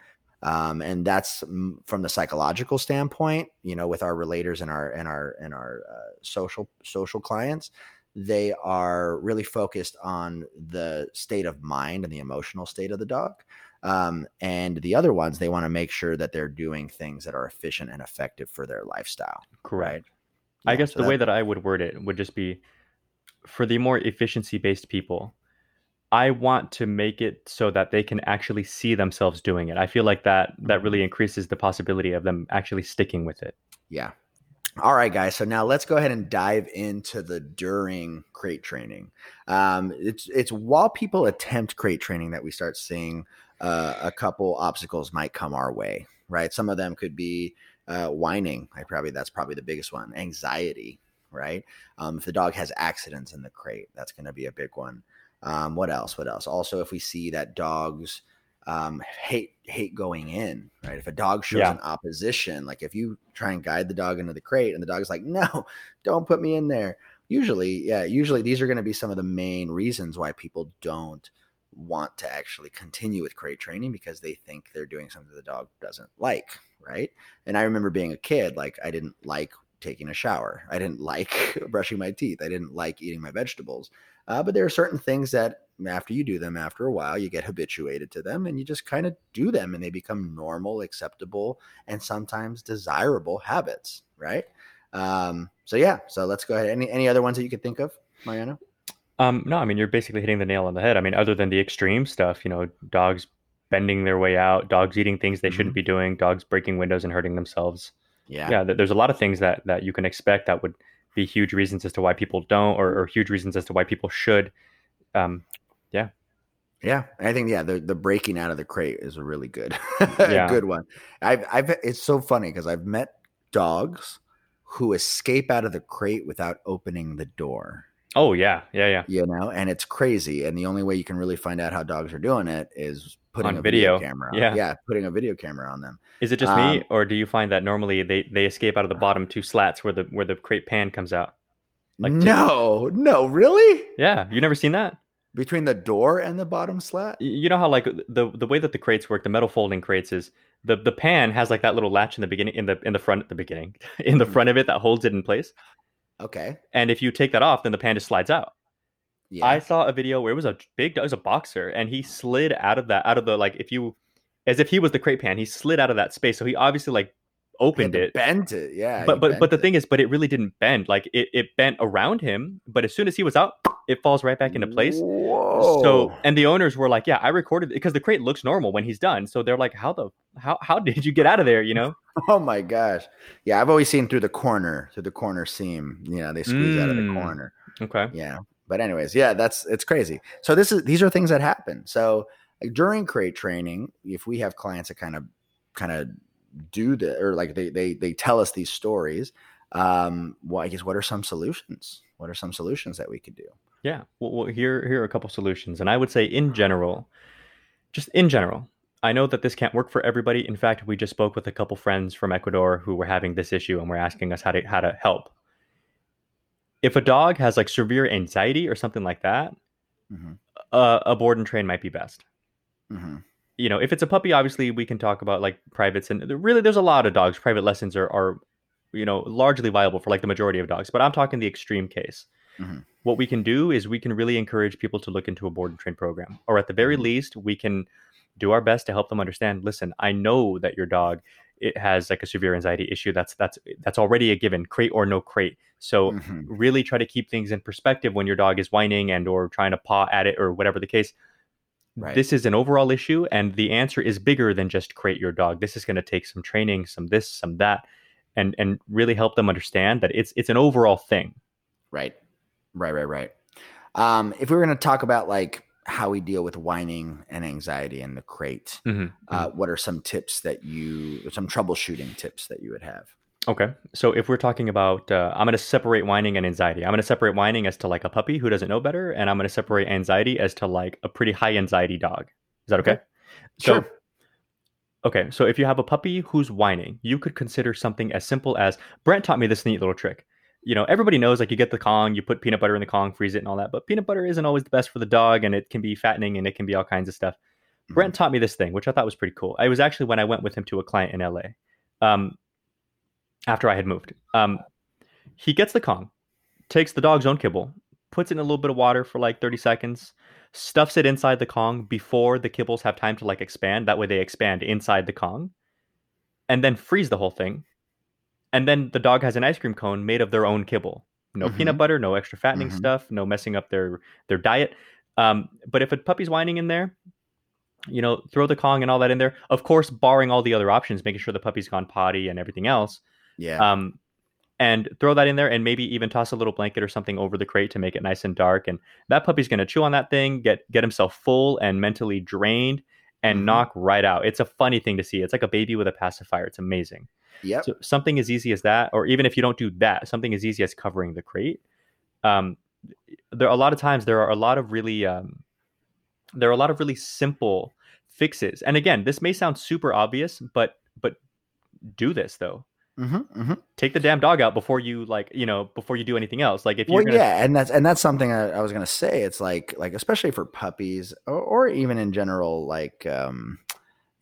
Um, and that's from the psychological standpoint you know with our relators and our and our and our uh, social social clients they are really focused on the state of mind and the emotional state of the dog um, and the other ones they want to make sure that they're doing things that are efficient and effective for their lifestyle correct right? i guess so the that, way that i would word it would just be for the more efficiency based people I want to make it so that they can actually see themselves doing it. I feel like that that really mm-hmm. increases the possibility of them actually sticking with it. Yeah. All right, guys. So now let's go ahead and dive into the during crate training. Um, it's it's while people attempt crate training that we start seeing uh, a couple obstacles might come our way. Right. Some of them could be uh, whining. I probably that's probably the biggest one. Anxiety. Right. Um, if the dog has accidents in the crate, that's going to be a big one. Um, what else? What else? Also, if we see that dogs um, hate hate going in, right? If a dog shows yeah. an opposition, like if you try and guide the dog into the crate and the dog's like, "No, don't put me in there." Usually, yeah, usually these are going to be some of the main reasons why people don't want to actually continue with crate training because they think they're doing something the dog doesn't like, right? And I remember being a kid, like I didn't like taking a shower. I didn't like brushing my teeth. I didn't like eating my vegetables. Uh, but there are certain things that after you do them, after a while, you get habituated to them and you just kind of do them and they become normal, acceptable, and sometimes desirable habits, right? Um, so yeah, so let's go ahead. Any any other ones that you could think of, Mariano? Um, no, I mean you're basically hitting the nail on the head. I mean, other than the extreme stuff, you know, dogs bending their way out, dogs eating things they shouldn't Mhm. be doing, dogs breaking windows and hurting themselves. Yeah. Yeah, there's a lot of things that that you can expect that would be huge reasons as to why people don't, or, or huge reasons as to why people should. Um, Yeah, Yeah, I think yeah, the the breaking out of the crate is a really good, Yeah. good one. I've I've it's so funny because I've met dogs who escape out of the crate without opening the door. oh yeah, yeah, yeah. You know, and it's crazy. And the only way you can really find out how dogs are doing it is putting On a video, video. camera. On. Yeah. yeah, putting a video camera on them. Is it just me, Um, or do you find that normally they they escape out of the bottom two slats where the where the crate pan comes out? Like to- no, no, really. Yeah, you never seen that? Between the door and the bottom slat. You know how like the the way that the crates work, the metal folding crates is the the pan has like that little latch in the beginning in the in the front at the beginning in the Mhm. front of it that holds it in place. Okay. And if you take that off, then the pan just slides out. Yeah. I saw a video where it was a big, it was a boxer, and he slid out of that, out of the like, if you, as if he was the crate pan, he slid out of that space. So he obviously like opened it, Bent it. Yeah. but but but the it. thing is, but it really didn't bend. Like it, it bent around him, but as soon as he was out, it falls right back into place. Whoa. So and the owners were like, yeah, I recorded it because the crate looks normal when he's done. So they're like, how the how how did you get out of there? You know? Oh my gosh. Yeah, I've always seen through the corner, through the corner seam. You know, they squeeze out of the Mm. corner. Okay. Yeah. But anyways, yeah, that's it's crazy. So this is these are things that happen. So like, during crate training, if we have clients that kind of kind of do the or like they they they tell us these stories, um, well, I guess what are some solutions? What are some solutions that we could do? Yeah. Well, well here here are a couple solutions, and I would say in general, just in general, I know that this can't work for everybody. In fact, we just spoke with a couple friends from Ecuador who were having this issue and were asking us how to how to help. If a dog has like severe anxiety or something like that, hmm uh, a board and train might be best. hmm You know, if it's a puppy, obviously we can talk about like privates and really there's a lot of dogs. Private lessons are are you know largely viable for like the majority of dogs, but I'm talking the extreme case. Mhm. What we can do is we can really encourage people to look into a board and train program, or at the very Mhm. least, we can do our best to help them understand. Listen, I know that your dog it has like a severe anxiety issue. That's that's that's already a given, crate or no crate. So Mhm. really try to keep things in perspective when your dog is whining and or trying to paw at it or whatever the case. Right. This is an overall issue, and the answer is bigger than just crate your dog. This is going to take some training, some this, some that, and and really help them understand that it's it's an overall thing. Right. Right, right, right. Um, if we were going to talk about like how we deal with whining and anxiety in the crate, Mhm, uh, what are some tips that you, some troubleshooting tips that you would have? Okay, so if we're talking about, uh, I'm going to separate whining and anxiety. I'm going to separate whining as to like a puppy who doesn't know better, and I'm going to separate anxiety as to like a pretty high anxiety dog. Is that okay? Okay. So, Sure. okay, so if you have a puppy who's whining, you could consider something as simple as Brent taught me this neat little trick. You know, everybody knows like you get the Kong, you put peanut butter in the Kong, freeze it, and all that, but peanut butter isn't always the best for the dog, and it can be fattening and it can be all kinds of stuff. Brent taught me this thing, which I thought was pretty cool. I was actually when I went with him to a client in LA, um, after I had moved. Um, he gets the Kong, takes the dog's own kibble, puts it in a little bit of water for like 30 seconds, stuffs it inside the Kong before the kibbles have time to like expand. That way they expand inside the Kong, and then freeze the whole thing. And then the dog has an ice cream cone made of their own kibble. No Mhm. peanut butter, no extra fattening Mhm. stuff, no messing up their their diet. Um, but if a puppy's whining in there, you know, throw the Kong and all that in there. Of course, barring all the other options, making sure the puppy's gone potty and everything else. Yeah. Um, and throw that in there and maybe even toss a little blanket or something over the crate to make it nice and dark. And that puppy's going to chew on that thing, get get himself full and mentally drained and Mhm. knock right out. It's a funny thing to see. It's like a baby with a pacifier. It's amazing. Yep. So something as easy as that, or even if you don't do that, something as easy as covering the crate. Um, there a lot of times there are a lot of really um, there are a lot of really simple fixes. And again, this may sound super obvious, but but do this though. hmm hmm Take the damn dog out before you like you know before you do anything else. Like if you're Well, gonna, yeah, and that's and that's something I, I was gonna say. It's like like especially for puppies or, or even in general, like um,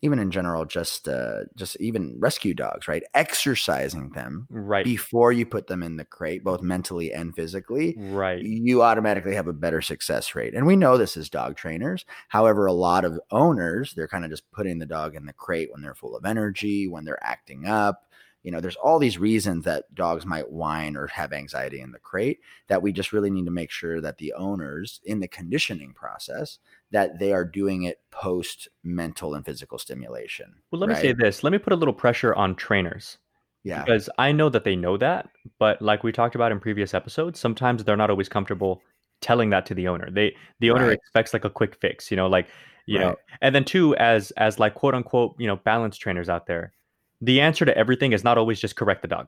even in general, just uh, just even rescue dogs, right? Exercising them right, before you put them in the crate, both mentally and physically, right, you automatically have a better success rate. And we know this as dog trainers. However, a lot of owners, they're kind of just putting the dog in the crate when they're full of energy, when they're acting up, you know there's all these reasons that dogs might whine or have anxiety in the crate that we just really need to make sure that the owners in the conditioning process that they are doing it post mental and physical stimulation well let right? me say this let me put a little pressure on trainers yeah because i know that they know that but like we talked about in previous episodes sometimes they're not always comfortable telling that to the owner they the owner right. expects like a quick fix you know like you right. know and then two as as like quote unquote you know balance trainers out there the answer to everything is not always just correct the dog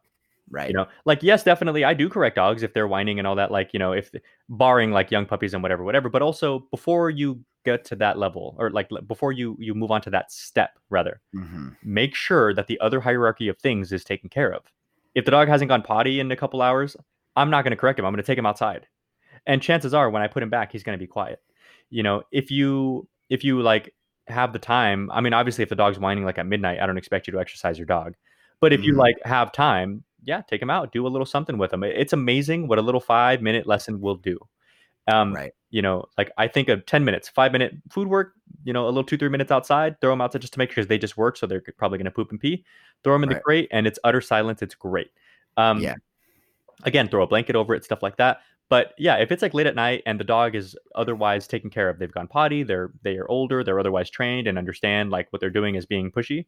right you know like yes definitely i do correct dogs if they're whining and all that like you know if barring like young puppies and whatever whatever but also before you get to that level or like before you you move on to that step rather mm-hmm. make sure that the other hierarchy of things is taken care of if the dog hasn't gone potty in a couple hours i'm not going to correct him i'm going to take him outside and chances are when i put him back he's going to be quiet you know if you if you like have the time, I mean, obviously, if the dog's whining like at midnight, I don't expect you to exercise your dog. But if mm-hmm. you like have time, yeah, take him out, do a little something with him. It's amazing what a little five minute lesson will do. Um, right. You know, like I think of 10 minutes, five minute food work, you know, a little two, three minutes outside, throw them outside just to make sure they just work. So they're probably going to poop and pee, throw them in right. the crate and it's utter silence. It's great. Um, yeah. Again, throw a blanket over it, stuff like that but yeah, if it's like late at night and the dog is otherwise taken care of, they've gone potty, they're they are older, they're otherwise trained and understand like what they're doing is being pushy.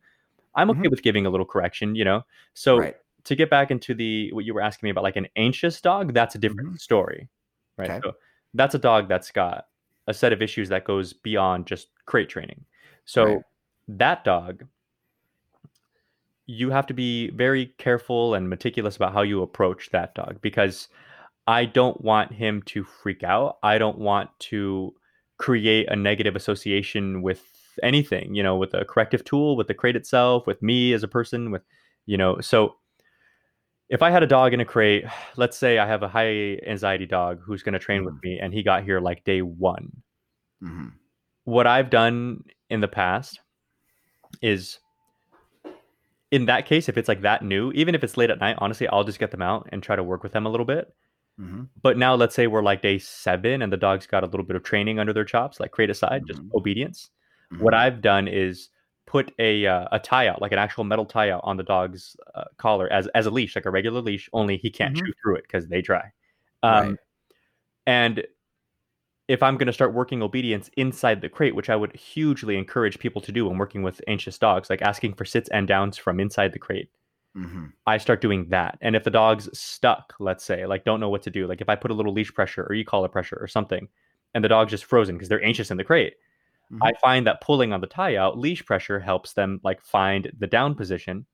I'm okay mm-hmm. with giving a little correction, you know. So right. to get back into the what you were asking me about, like an anxious dog, that's a different mm-hmm. story, right? Okay. So that's a dog that's got a set of issues that goes beyond just crate training. So right. that dog, you have to be very careful and meticulous about how you approach that dog because I don't want him to freak out. I don't want to create a negative association with anything, you know, with a corrective tool, with the crate itself, with me as a person, with, you know, so if I had a dog in a crate, let's say I have a high anxiety dog who's going to train mm-hmm. with me and he got here like day one. Mm-hmm. What I've done in the past is in that case, if it's like that new, even if it's late at night, honestly, I'll just get them out and try to work with them a little bit Mm-hmm. But now let's say we're like day seven and the dog's got a little bit of training under their chops, like crate aside, mm-hmm. just obedience. Mm-hmm. What I've done is put a uh, a tie out, like an actual metal tie out on the dog's uh, collar as as a leash, like a regular leash. Only he can't mm-hmm. chew through it because they try. Um, right. And if I'm going to start working obedience inside the crate, which I would hugely encourage people to do when working with anxious dogs, like asking for sits and downs from inside the crate, Mm-hmm. I start doing that. And if the dog's stuck, let's say, like don't know what to do, like if I put a little leash pressure or e-collar pressure or something, and the dog's just frozen because they're anxious in the crate, mm-hmm. I find that pulling on the tie out, leash pressure helps them like find the down position.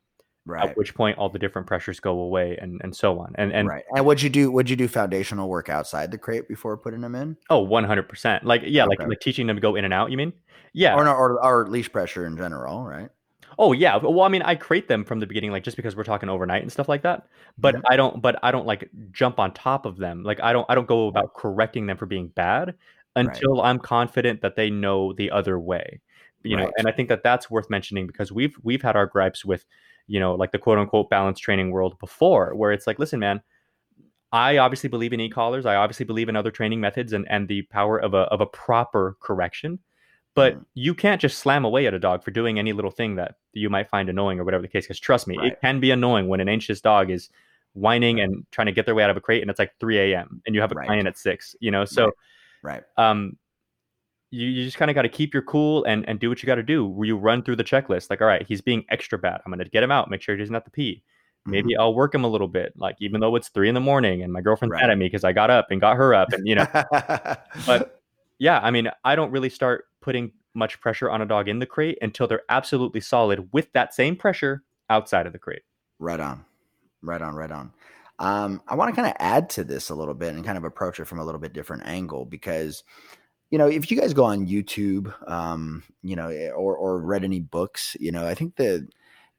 Right. At which point all the different pressures go away and, and so on. And and right. And would you do would you do foundational work outside the crate before putting them in? Oh, 100 percent Like yeah, okay. like like teaching them to go in and out, you mean? Yeah. Or, or or leash pressure in general, right? Oh yeah. Well, I mean, I crate them from the beginning, like just because we're talking overnight and stuff like that. But yeah. I don't. But I don't like jump on top of them. Like I don't. I don't go about correcting them for being bad until right. I'm confident that they know the other way. You right. know, and I think that that's worth mentioning because we've we've had our gripes with, you know, like the quote unquote balance training world before, where it's like, listen, man. I obviously believe in e-collars. I obviously believe in other training methods and, and the power of a of a proper correction. But mm. you can't just slam away at a dog for doing any little thing that you might find annoying or whatever the case. Because trust me, right. it can be annoying when an anxious dog is whining and trying to get their way out of a crate, and it's like 3 a.m. and you have a client at six. You know, so right. Um, you, you just kind of got to keep your cool and and do what you got to do. You run through the checklist. Like, all right, he's being extra bad. I'm gonna get him out. Make sure he doesn't have to pee. Maybe mm-hmm. I'll work him a little bit, like even though it's three in the morning and my girlfriend's right. mad at me because I got up and got her up, and you know. but yeah, I mean, I don't really start putting much pressure on a dog in the crate until they're absolutely solid with that same pressure outside of the crate. Right on. Right on. Right on. Um, I want to kind of add to this a little bit and kind of approach it from a little bit different angle because, you know, if you guys go on YouTube, um, you know, eh, or, or read any books, you know, I think the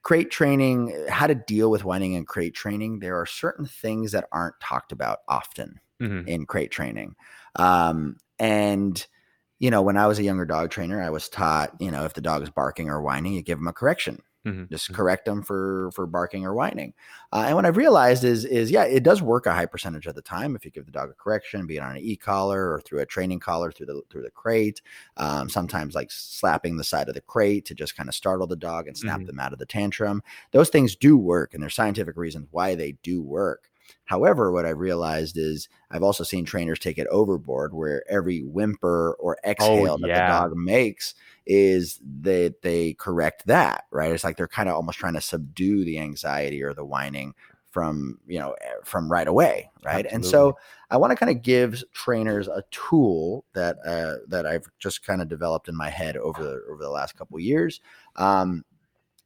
crate training, how to deal with whining and crate training, there are certain things that aren't talked about often mm-hmm. in crate training. Um, and, you know, when I was a younger dog trainer, I was taught, you know, if the dog is barking or whining, you give them a correction, Mm-hmm. Just mm-hmm. correct them for for barking or whining. Uh, and what I've realized is is yeah, it does work a high percentage of the time if you give the dog a correction, be it on an e collar or through a training collar through the through the crate. Um, sometimes like slapping the side of the crate to just kind of startle the dog and snap mm-hmm. them out of the tantrum. Those things do work, and there's scientific reasons why they do work. However, what I've realized is I've also seen trainers take it overboard where every whimper or oh, exhale oh, yeah. that the dog makes is that they correct that, right? It's like they're kind of almost trying to subdue the anxiety or the whining from, you know, eh, from right away, right? Absolutely. And so I want to kind of give trainers a tool that uh, that I've just kind of developed in my head over the over the last couple years. Um,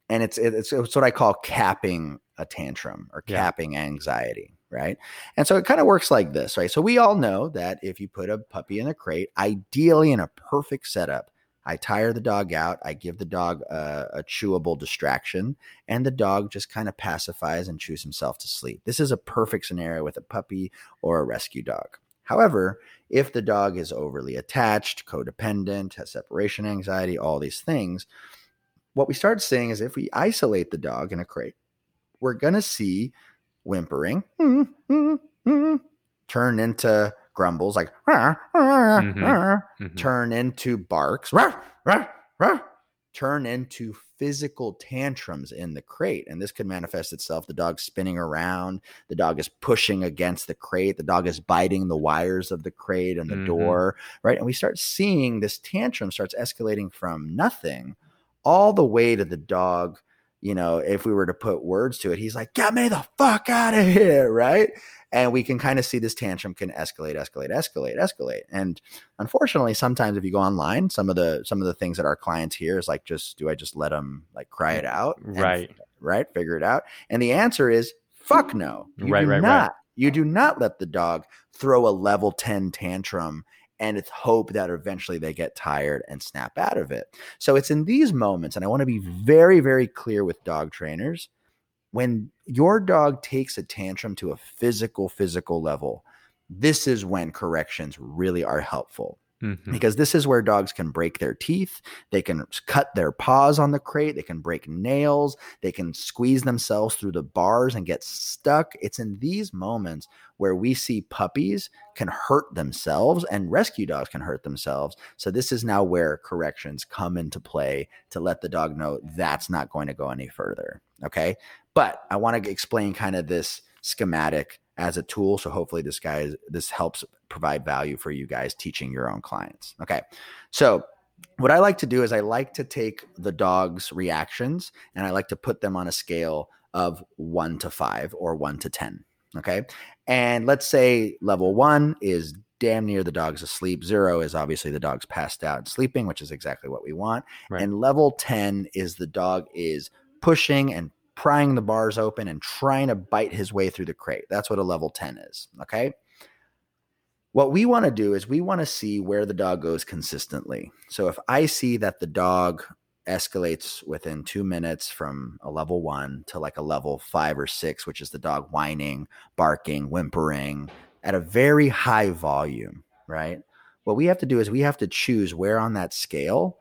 and it's, it's it's what I call capping a tantrum or capping yeah. anxiety, right? And so it kind of works like this, right? So we all know that if you put a puppy in a crate, ideally in a perfect setup, I tire the dog out, I give the dog a, a chewable distraction, and the dog just kind of pacifies and chews himself to sleep. This is a perfect scenario with a puppy or a rescue dog. However, if the dog is overly attached, codependent, has separation anxiety, all these things, what we start seeing is if we isolate the dog in a crate, we're going to see whimpering turn into grumbles like mm-hmm. Mm-hmm. turn into barks turn into physical tantrums in the crate and this could manifest itself the dog spinning around the dog is pushing against the crate the dog is biting the wires of the crate and the mm-hmm. door right and we start seeing this tantrum starts escalating from nothing all the way to the dog you know, if we were to put words to it, he's like, get me the fuck out of here. Right. And we can kind of see this tantrum can escalate, escalate, escalate, escalate. And unfortunately, sometimes if you go online, some of the some of the things that our clients hear is like, just do I just let them like cry it out? Right. And, right. Figure it out. And the answer is fuck no. You right, do right, not. Right. You do not let the dog throw a level 10 tantrum and it's hope that eventually they get tired and snap out of it. So it's in these moments, and I want to be very, very clear with dog trainers when your dog takes a tantrum to a physical, physical level, this is when corrections really are helpful. Mm-hmm. Because this is where dogs can break their teeth, they can cut their paws on the crate, they can break nails, they can squeeze themselves through the bars and get stuck. It's in these moments where we see puppies can hurt themselves and rescue dogs can hurt themselves. So, this is now where corrections come into play to let the dog know that's not going to go any further. Okay. But I want to explain kind of this schematic as a tool. So hopefully this guy this helps provide value for you guys teaching your own clients. Okay. So what I like to do is I like to take the dog's reactions and I like to put them on a scale of one to five or one to 10. Okay. And let's say level one is damn near the dog's asleep. Zero is obviously the dog's passed out and sleeping, which is exactly what we want. Right. And level 10 is the dog is pushing and prying the bars open and trying to bite his way through the crate. That's what a level 10 is. Okay. What we want to do is we want to see where the dog goes consistently. So if I see that the dog escalates within two minutes from a level one to like a level five or six, which is the dog whining, barking, whimpering at a very high volume, right? What we have to do is we have to choose where on that scale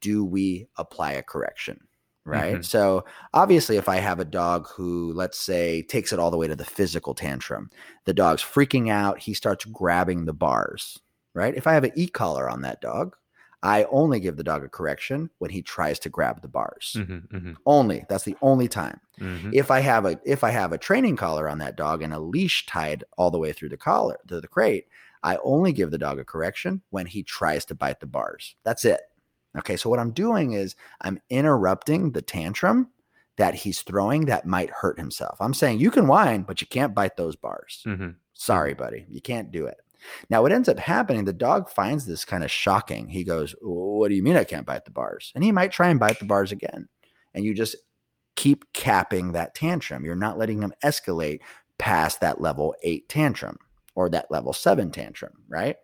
do we apply a correction right? Mm-hmm. So obviously, if I have a dog who, let's say, takes it all the way to the physical tantrum, the dog's freaking out, he starts grabbing the bars, right? If I have an e collar on that dog, I only give the dog a correction when he tries to grab the bars. Mm-hmm, mm-hmm. Only that's the only time. Mm-hmm. If I have a if I have a training collar on that dog and a leash tied all the way through the collar to the crate, I only give the dog a correction when he tries to bite the bars. That's it. Okay, so what I'm doing is I'm interrupting the tantrum that he's throwing that might hurt himself. I'm saying you can whine, but you can't bite those bars. Mm-hmm. Sorry, mm-hmm. buddy, you can't do it. Now, what ends up happening, the dog finds this kind of shocking. He goes, What do you mean I can't bite the bars? And he might try and bite the bars again. And you just keep capping that tantrum. You're not letting him escalate past that level eight tantrum or that level seven tantrum, right?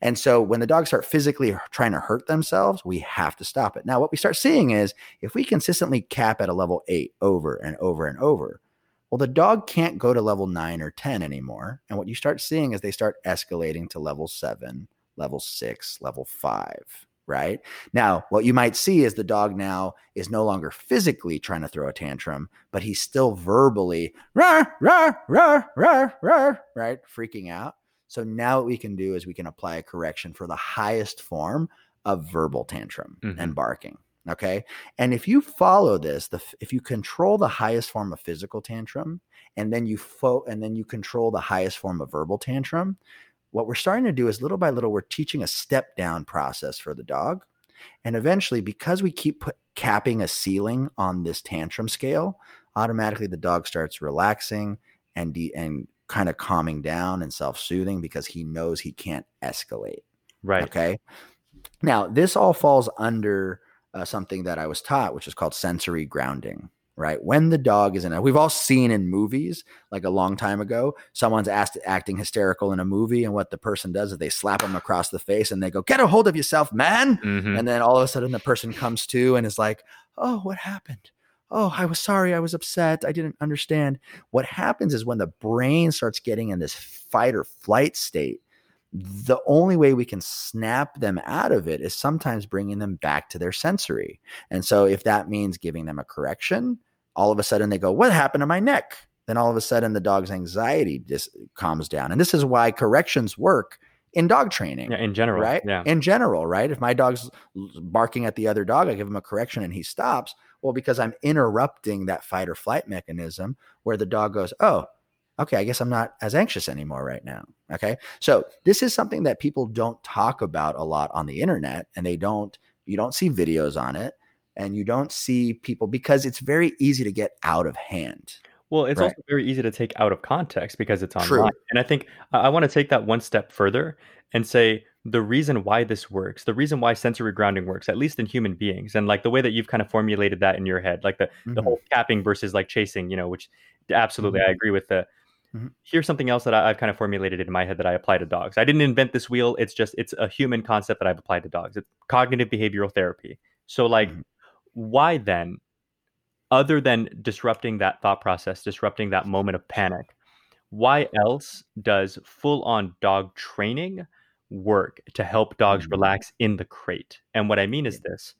And so when the dogs start physically trying to hurt themselves, we have to stop it. Now, what we start seeing is if we consistently cap at a level eight over and over and over, well, the dog can't go to level nine or 10 anymore. And what you start seeing is they start escalating to level seven, level six, level five, right? Now, what you might see is the dog now is no longer physically trying to throw a tantrum, but he's still verbally rah, rah, rah, rah, rah, right? Freaking out. So now what we can do is we can apply a correction for the highest form of verbal tantrum mm-hmm. and barking. Okay. And if you follow this, the if you control the highest form of physical tantrum and then you fo- and then you control the highest form of verbal tantrum, what we're starting to do is little by little, we're teaching a step down process for the dog. And eventually, because we keep put, capping a ceiling on this tantrum scale, automatically the dog starts relaxing and de- and kind of calming down and self-soothing because he knows he can't escalate. Right. Okay. Now, this all falls under uh, something that I was taught, which is called sensory grounding right? When the dog is in a, we've all seen in movies, like a long time ago, someone's asked acting hysterical in a movie, and what the person does is they slap them across the face and they go, "Get a hold of yourself, man!" Mm-hmm. And then all of a sudden, the person comes to and is like, "Oh, what happened?" Oh, I was sorry. I was upset. I didn't understand. What happens is when the brain starts getting in this fight or flight state, the only way we can snap them out of it is sometimes bringing them back to their sensory. And so, if that means giving them a correction, all of a sudden they go, What happened to my neck? Then all of a sudden the dog's anxiety just calms down. And this is why corrections work in dog training. Yeah, in general. Right? Yeah. In general, right? If my dog's barking at the other dog, I give him a correction and he stops. Well, because I'm interrupting that fight or flight mechanism where the dog goes, Oh, okay, I guess I'm not as anxious anymore right now. Okay. So this is something that people don't talk about a lot on the internet and they don't, you don't see videos on it and you don't see people because it's very easy to get out of hand. Well, it's right? also very easy to take out of context because it's online. True. And I think I, I want to take that one step further and say the reason why this works, the reason why sensory grounding works, at least in human beings, and like the way that you've kind of formulated that in your head, like the mm-hmm. the whole capping versus like chasing, you know, which absolutely mm-hmm. I agree with the Mm-hmm. Here's something else that I, have kind of formulated in my head that I apply to dogs. I didn't invent this wheel. It's just it's a human concept that I've applied to dogs. It's cognitive behavioral therapy. So like mm-hmm why then, other than disrupting that thought process, disrupting that moment of panic, why else does full on dog training work to help dogs mm-hmm. relax in the crate? And what I mean is this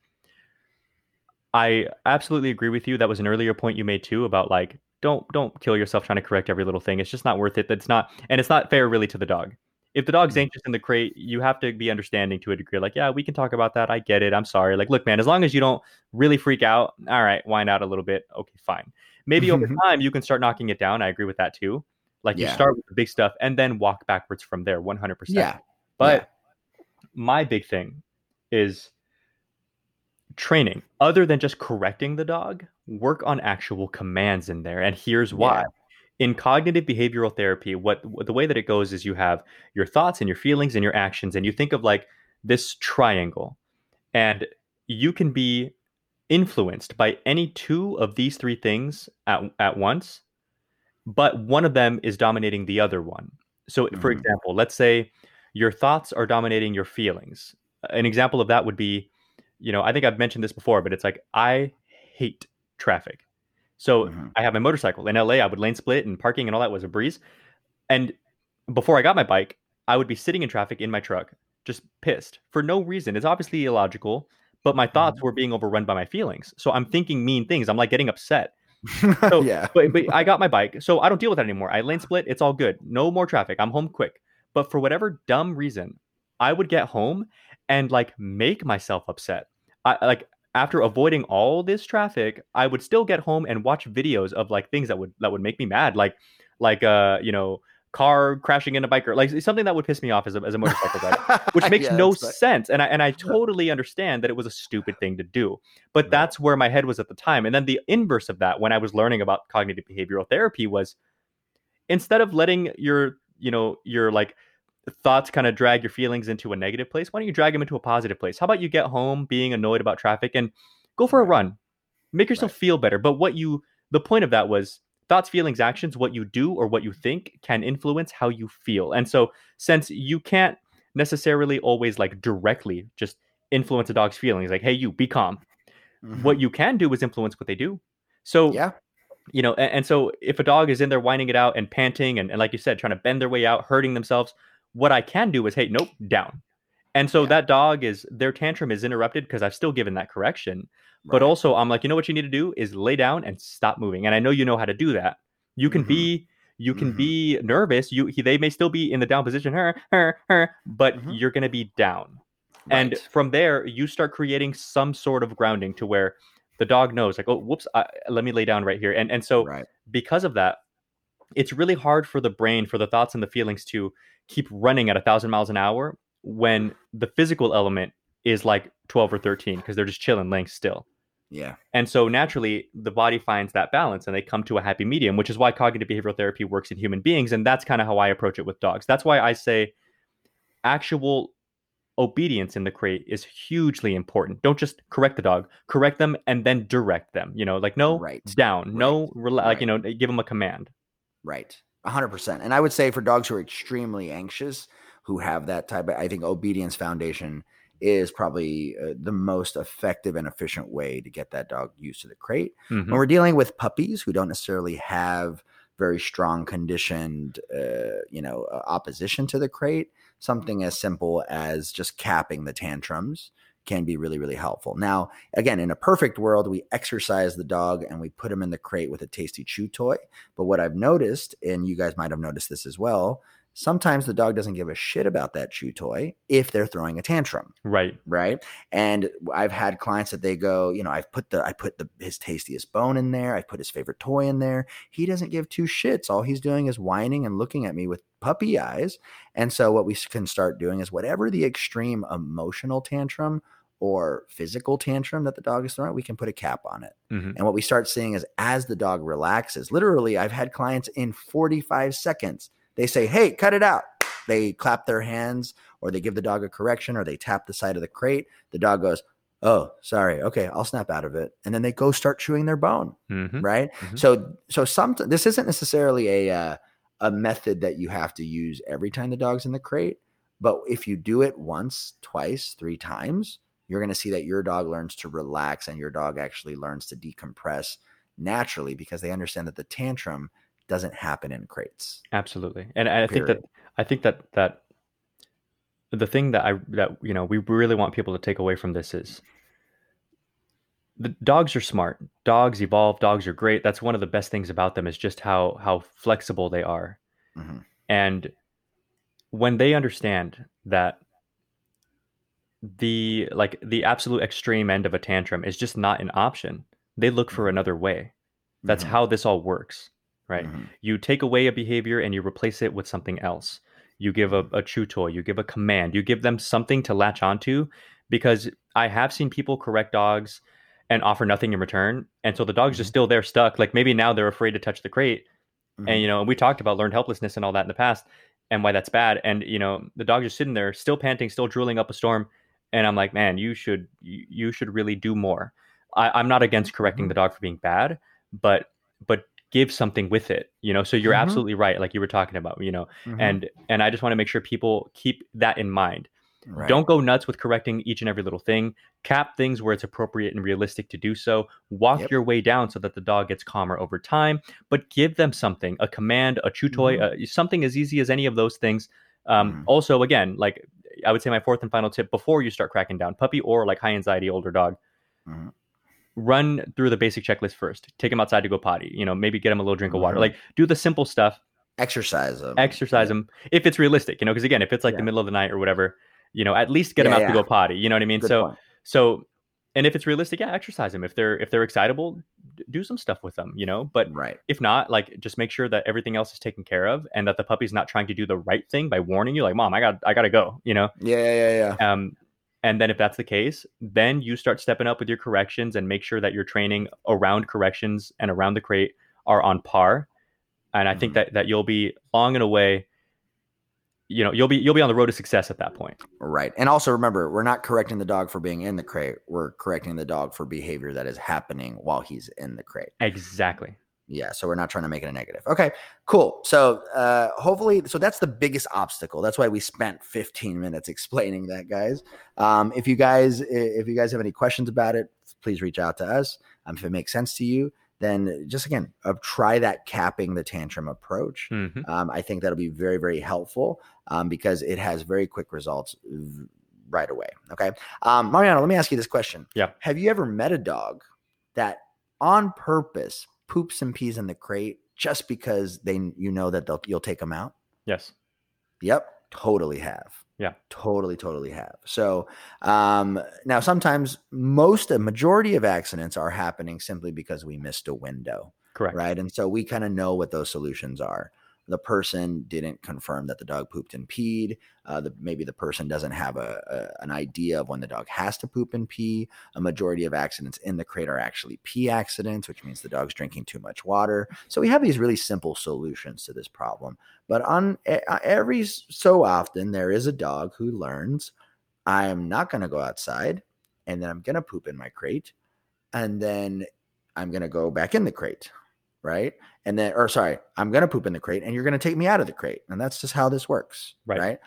I absolutely agree with you. That was an earlier point you made too about like, don't don't kill yourself trying to correct every little thing. It's just not worth it. That's not and it's not fair really to the dog if the dog's mm-hmm. anxious in the crate, you have to be understanding to a degree. Like, yeah, we can talk about that. I get it. I'm sorry. Like, look, man, as long as you don't really freak out, all right, whine out a little bit. Okay, fine. Maybe over time you can start knocking it down. I agree with that too. Like yeah. you start with the big stuff and then walk backwards from there 100%. Yeah. But yeah. my big thing is training. Other than just correcting the dog, work on actual commands in there. And here's why. Yeah in cognitive behavioral therapy what, the way that it goes is you have your thoughts and your feelings and your actions and you think of like this triangle. And you can be influenced by any two of these three things at, at once but one of them is dominating the other one. So mm-hmm. for example let's say your thoughts are dominating your feelings. An example of that would be you know i think i've mentioned this before but it's like i hate traffic so mm-hmm. I have my motorcycle in LA. I would lane split and parking and all that was a breeze. And before I got my bike, I would be sitting in traffic in my truck, just pissed for no reason. It's obviously illogical, but my thoughts mm-hmm. were being overrun by my feelings. So I'm thinking mean things. I'm like getting upset. So, yeah. but, but I got my bike, so I don't deal with that anymore. I lane split. It's all good. No more traffic. I'm home quick. But for whatever dumb reason, I would get home and like make myself upset. I like after avoiding all this traffic, I would still get home and watch videos of like things that would that would make me mad, like like uh you know car crashing into biker, like something that would piss me off as a, as a motorcycle rider, which makes yeah, no sense. And I and I totally understand that it was a stupid thing to do, but right. that's where my head was at the time. And then the inverse of that, when I was learning about cognitive behavioral therapy, was instead of letting your you know your like thoughts kind of drag your feelings into a negative place, why don't you drag them into a positive place? How about you get home being annoyed about traffic and go for a run? Make yourself right. feel better. But what you, the point of that was thoughts, feelings, actions, what you do or what you think can influence how you feel. And so, since you can't necessarily always like directly just influence a dog's feelings, like, hey, you be calm, mm-hmm. what you can do is influence what they do. So, yeah you know, and, and, so if a dog is in there whining it out and panting and, and like you said, trying to bend their way out, hurting themselves, what I can do is, hey, nope, down. And so Yeah. that dog is their tantrum is interrupted because I've still given that correction. But also I'm like, you know what you need to do is lay down and stop moving. And I know you know how to do that. You can Mhm. be you can Mhm. be nervous. You he, they may still be in the down position, her, her, her, but Mhm. you're gonna be down. And from there, you start creating some sort of grounding to where the dog knows, like, oh, whoops, I, let me lay down right here. And and so right. because of that, it's really hard for the brain, for the thoughts and the feelings to keep running at a thousand miles an hour when the physical element is like 12 or 13 because they're just chilling, laying still. Yeah. And so naturally, the body finds that balance and they come to a happy medium, which is why cognitive behavioral therapy works in human beings. And that's kind of how I approach it with dogs. That's why I say actual obedience in the crate is hugely important. Don't just correct the dog, correct them and then direct them. You know, like no Right. down, no rela- like you know, give them a command. Right. A hundred percent. And I would say for dogs who are extremely anxious, who have that type of, I think obedience foundation is probably uh, the most effective and efficient way to get that dog used to the crate. Mhm. When we're dealing with puppies who don't necessarily have very strong conditioned, uh, you know, uh, opposition to the crate, something as simple as just capping the tantrums can be really, really helpful. Now, again, in a perfect world, we exercise the dog and we put him in the crate with a tasty chew toy. But what I've noticed, and you guys might have noticed this as well, sometimes the dog doesn't give a shit about that chew toy if they're throwing a tantrum Right. right and i've had clients that they go you know i've put the i put the his tastiest bone in there i put his favorite toy in there he doesn't give two shits all he's doing is whining and looking at me with puppy eyes and so what we can start doing is whatever the extreme emotional tantrum or physical tantrum that the dog is throwing we can put a cap on it Mhm. and what we start seeing is as the dog relaxes literally i've had clients in 45 seconds they say hey cut it out they clap their hands or they give the dog a correction or they tap the side of the crate the dog goes oh sorry okay i'll snap out of it and then they go start chewing their bone Mhm. right Mhm. so so some this isn't necessarily a uh, a method that you have to use every time the dog's in the crate but if you do it once twice three times you're going to see that your dog learns to relax and your dog actually learns to decompress naturally because they understand that the tantrum doesn't happen in crates Absolutely. And I think that I think that that the thing that I that you know we really want people to take away from this is the dogs are smart. Dogs evolve. Dogs are great. That's one of the best things about them is just how how flexible they are. Mhm. And when they understand that the like the absolute extreme end of a tantrum is just not an option, they look for another way. That's Mhm. how this all works, right? Mhm. You take away a behavior and you replace it with something else. You give a, a chew toy, you give a command, you give them something to latch onto because I have seen people correct dogs and offer nothing in return. And so the dog's just still there stuck. Like maybe now they're afraid to touch the crate. And, you know, we talked about learned helplessness and all that in the past and why that's bad. And, you know, the dog just sitting there, still panting, still drooling up a storm. And I'm like, man, you should, you, should really do more. I, I'm not against correcting the dog for being bad, but, but give something with it, you know? So you're Mhm. absolutely right. Like you were talking about, you know, Mhm. and, and I just want to make sure people keep that in mind. Right. Don't go nuts with correcting each and every little thing. Cap things where it's appropriate and realistic to do so. Walk Yep. your way down so that the dog gets calmer over time, but give them something a command, a chew toy, Mm-hmm. uh, something as easy as any of those things. Um, Mhm. Also, again, like I would say, my fourth and final tip before you start cracking down, puppy or like high anxiety older dog, Mhm. run through the basic checklist first. Take them outside to go potty. You know, maybe get them a little drink of water. Mhm. Like do the simple stuff exercise them. exercise them if it's realistic you know because again if it's like Yeah. the middle of the night or whatever you know at least get them Yeah, out yeah. to go potty you know what i mean Good so point. so and if it's realistic yeah exercise them if they're if they're excitable d- do some stuff with them you know but right. if not like just make sure that everything else is taken care of and that the puppy's not trying to do the right thing by warning you like mom i got i gotta go you know Yeah, yeah, yeah, yeah. um and then if that's the case then you start stepping up with your corrections and make sure that your training around corrections and around the crate are on par and i think Mhm. that that you'll be long and away you know you'll be you'll be on the road to success at that point Right. And also remember, we're not correcting the dog for being in the crate. We're correcting the dog for behavior that is happening while he's in the crate. exactly Yeah. So we're not trying to make it a negative. Okay, cool. So uh hopefully, so that's the biggest obstacle. That's why we spent 15 minutes explaining that, guys. Um, if you guys, if you guys have any questions about it, please reach out to us. Um, if it makes sense to you, then just again, uh, try that capping the tantrum approach. Mhm. Um, I think that'll be very, very helpful um, because it has very quick results v- right away. Okay. Um, Mariano, let me ask you this question. Yeah. Have you ever met a dog that on purpose poops and pees in the crate just because they you know that they'll you'll take them out? Yes. Yep. Totally have. Yeah. Totally, totally have. So um, now sometimes most a majority of accidents are happening simply because we missed a window. Correct. Right. And so we kind of know what those solutions are the person didn't confirm that the dog pooped and peed. Uh, the, maybe the person doesn't have a, a, an idea of when the dog has to poop and pee. A majority of accidents in the crate are actually pee accidents, which means the dog's drinking too much water. So we have these really simple solutions to this problem. But on every so often, there is a dog who learns, I am not going to go outside, and then I'm going to poop in my crate, and then I'm going to go back in the crate right? And then, or sorry, I'm going to poop in the crate and you're going to take me out of the crate. And that's just how this works. Right. right?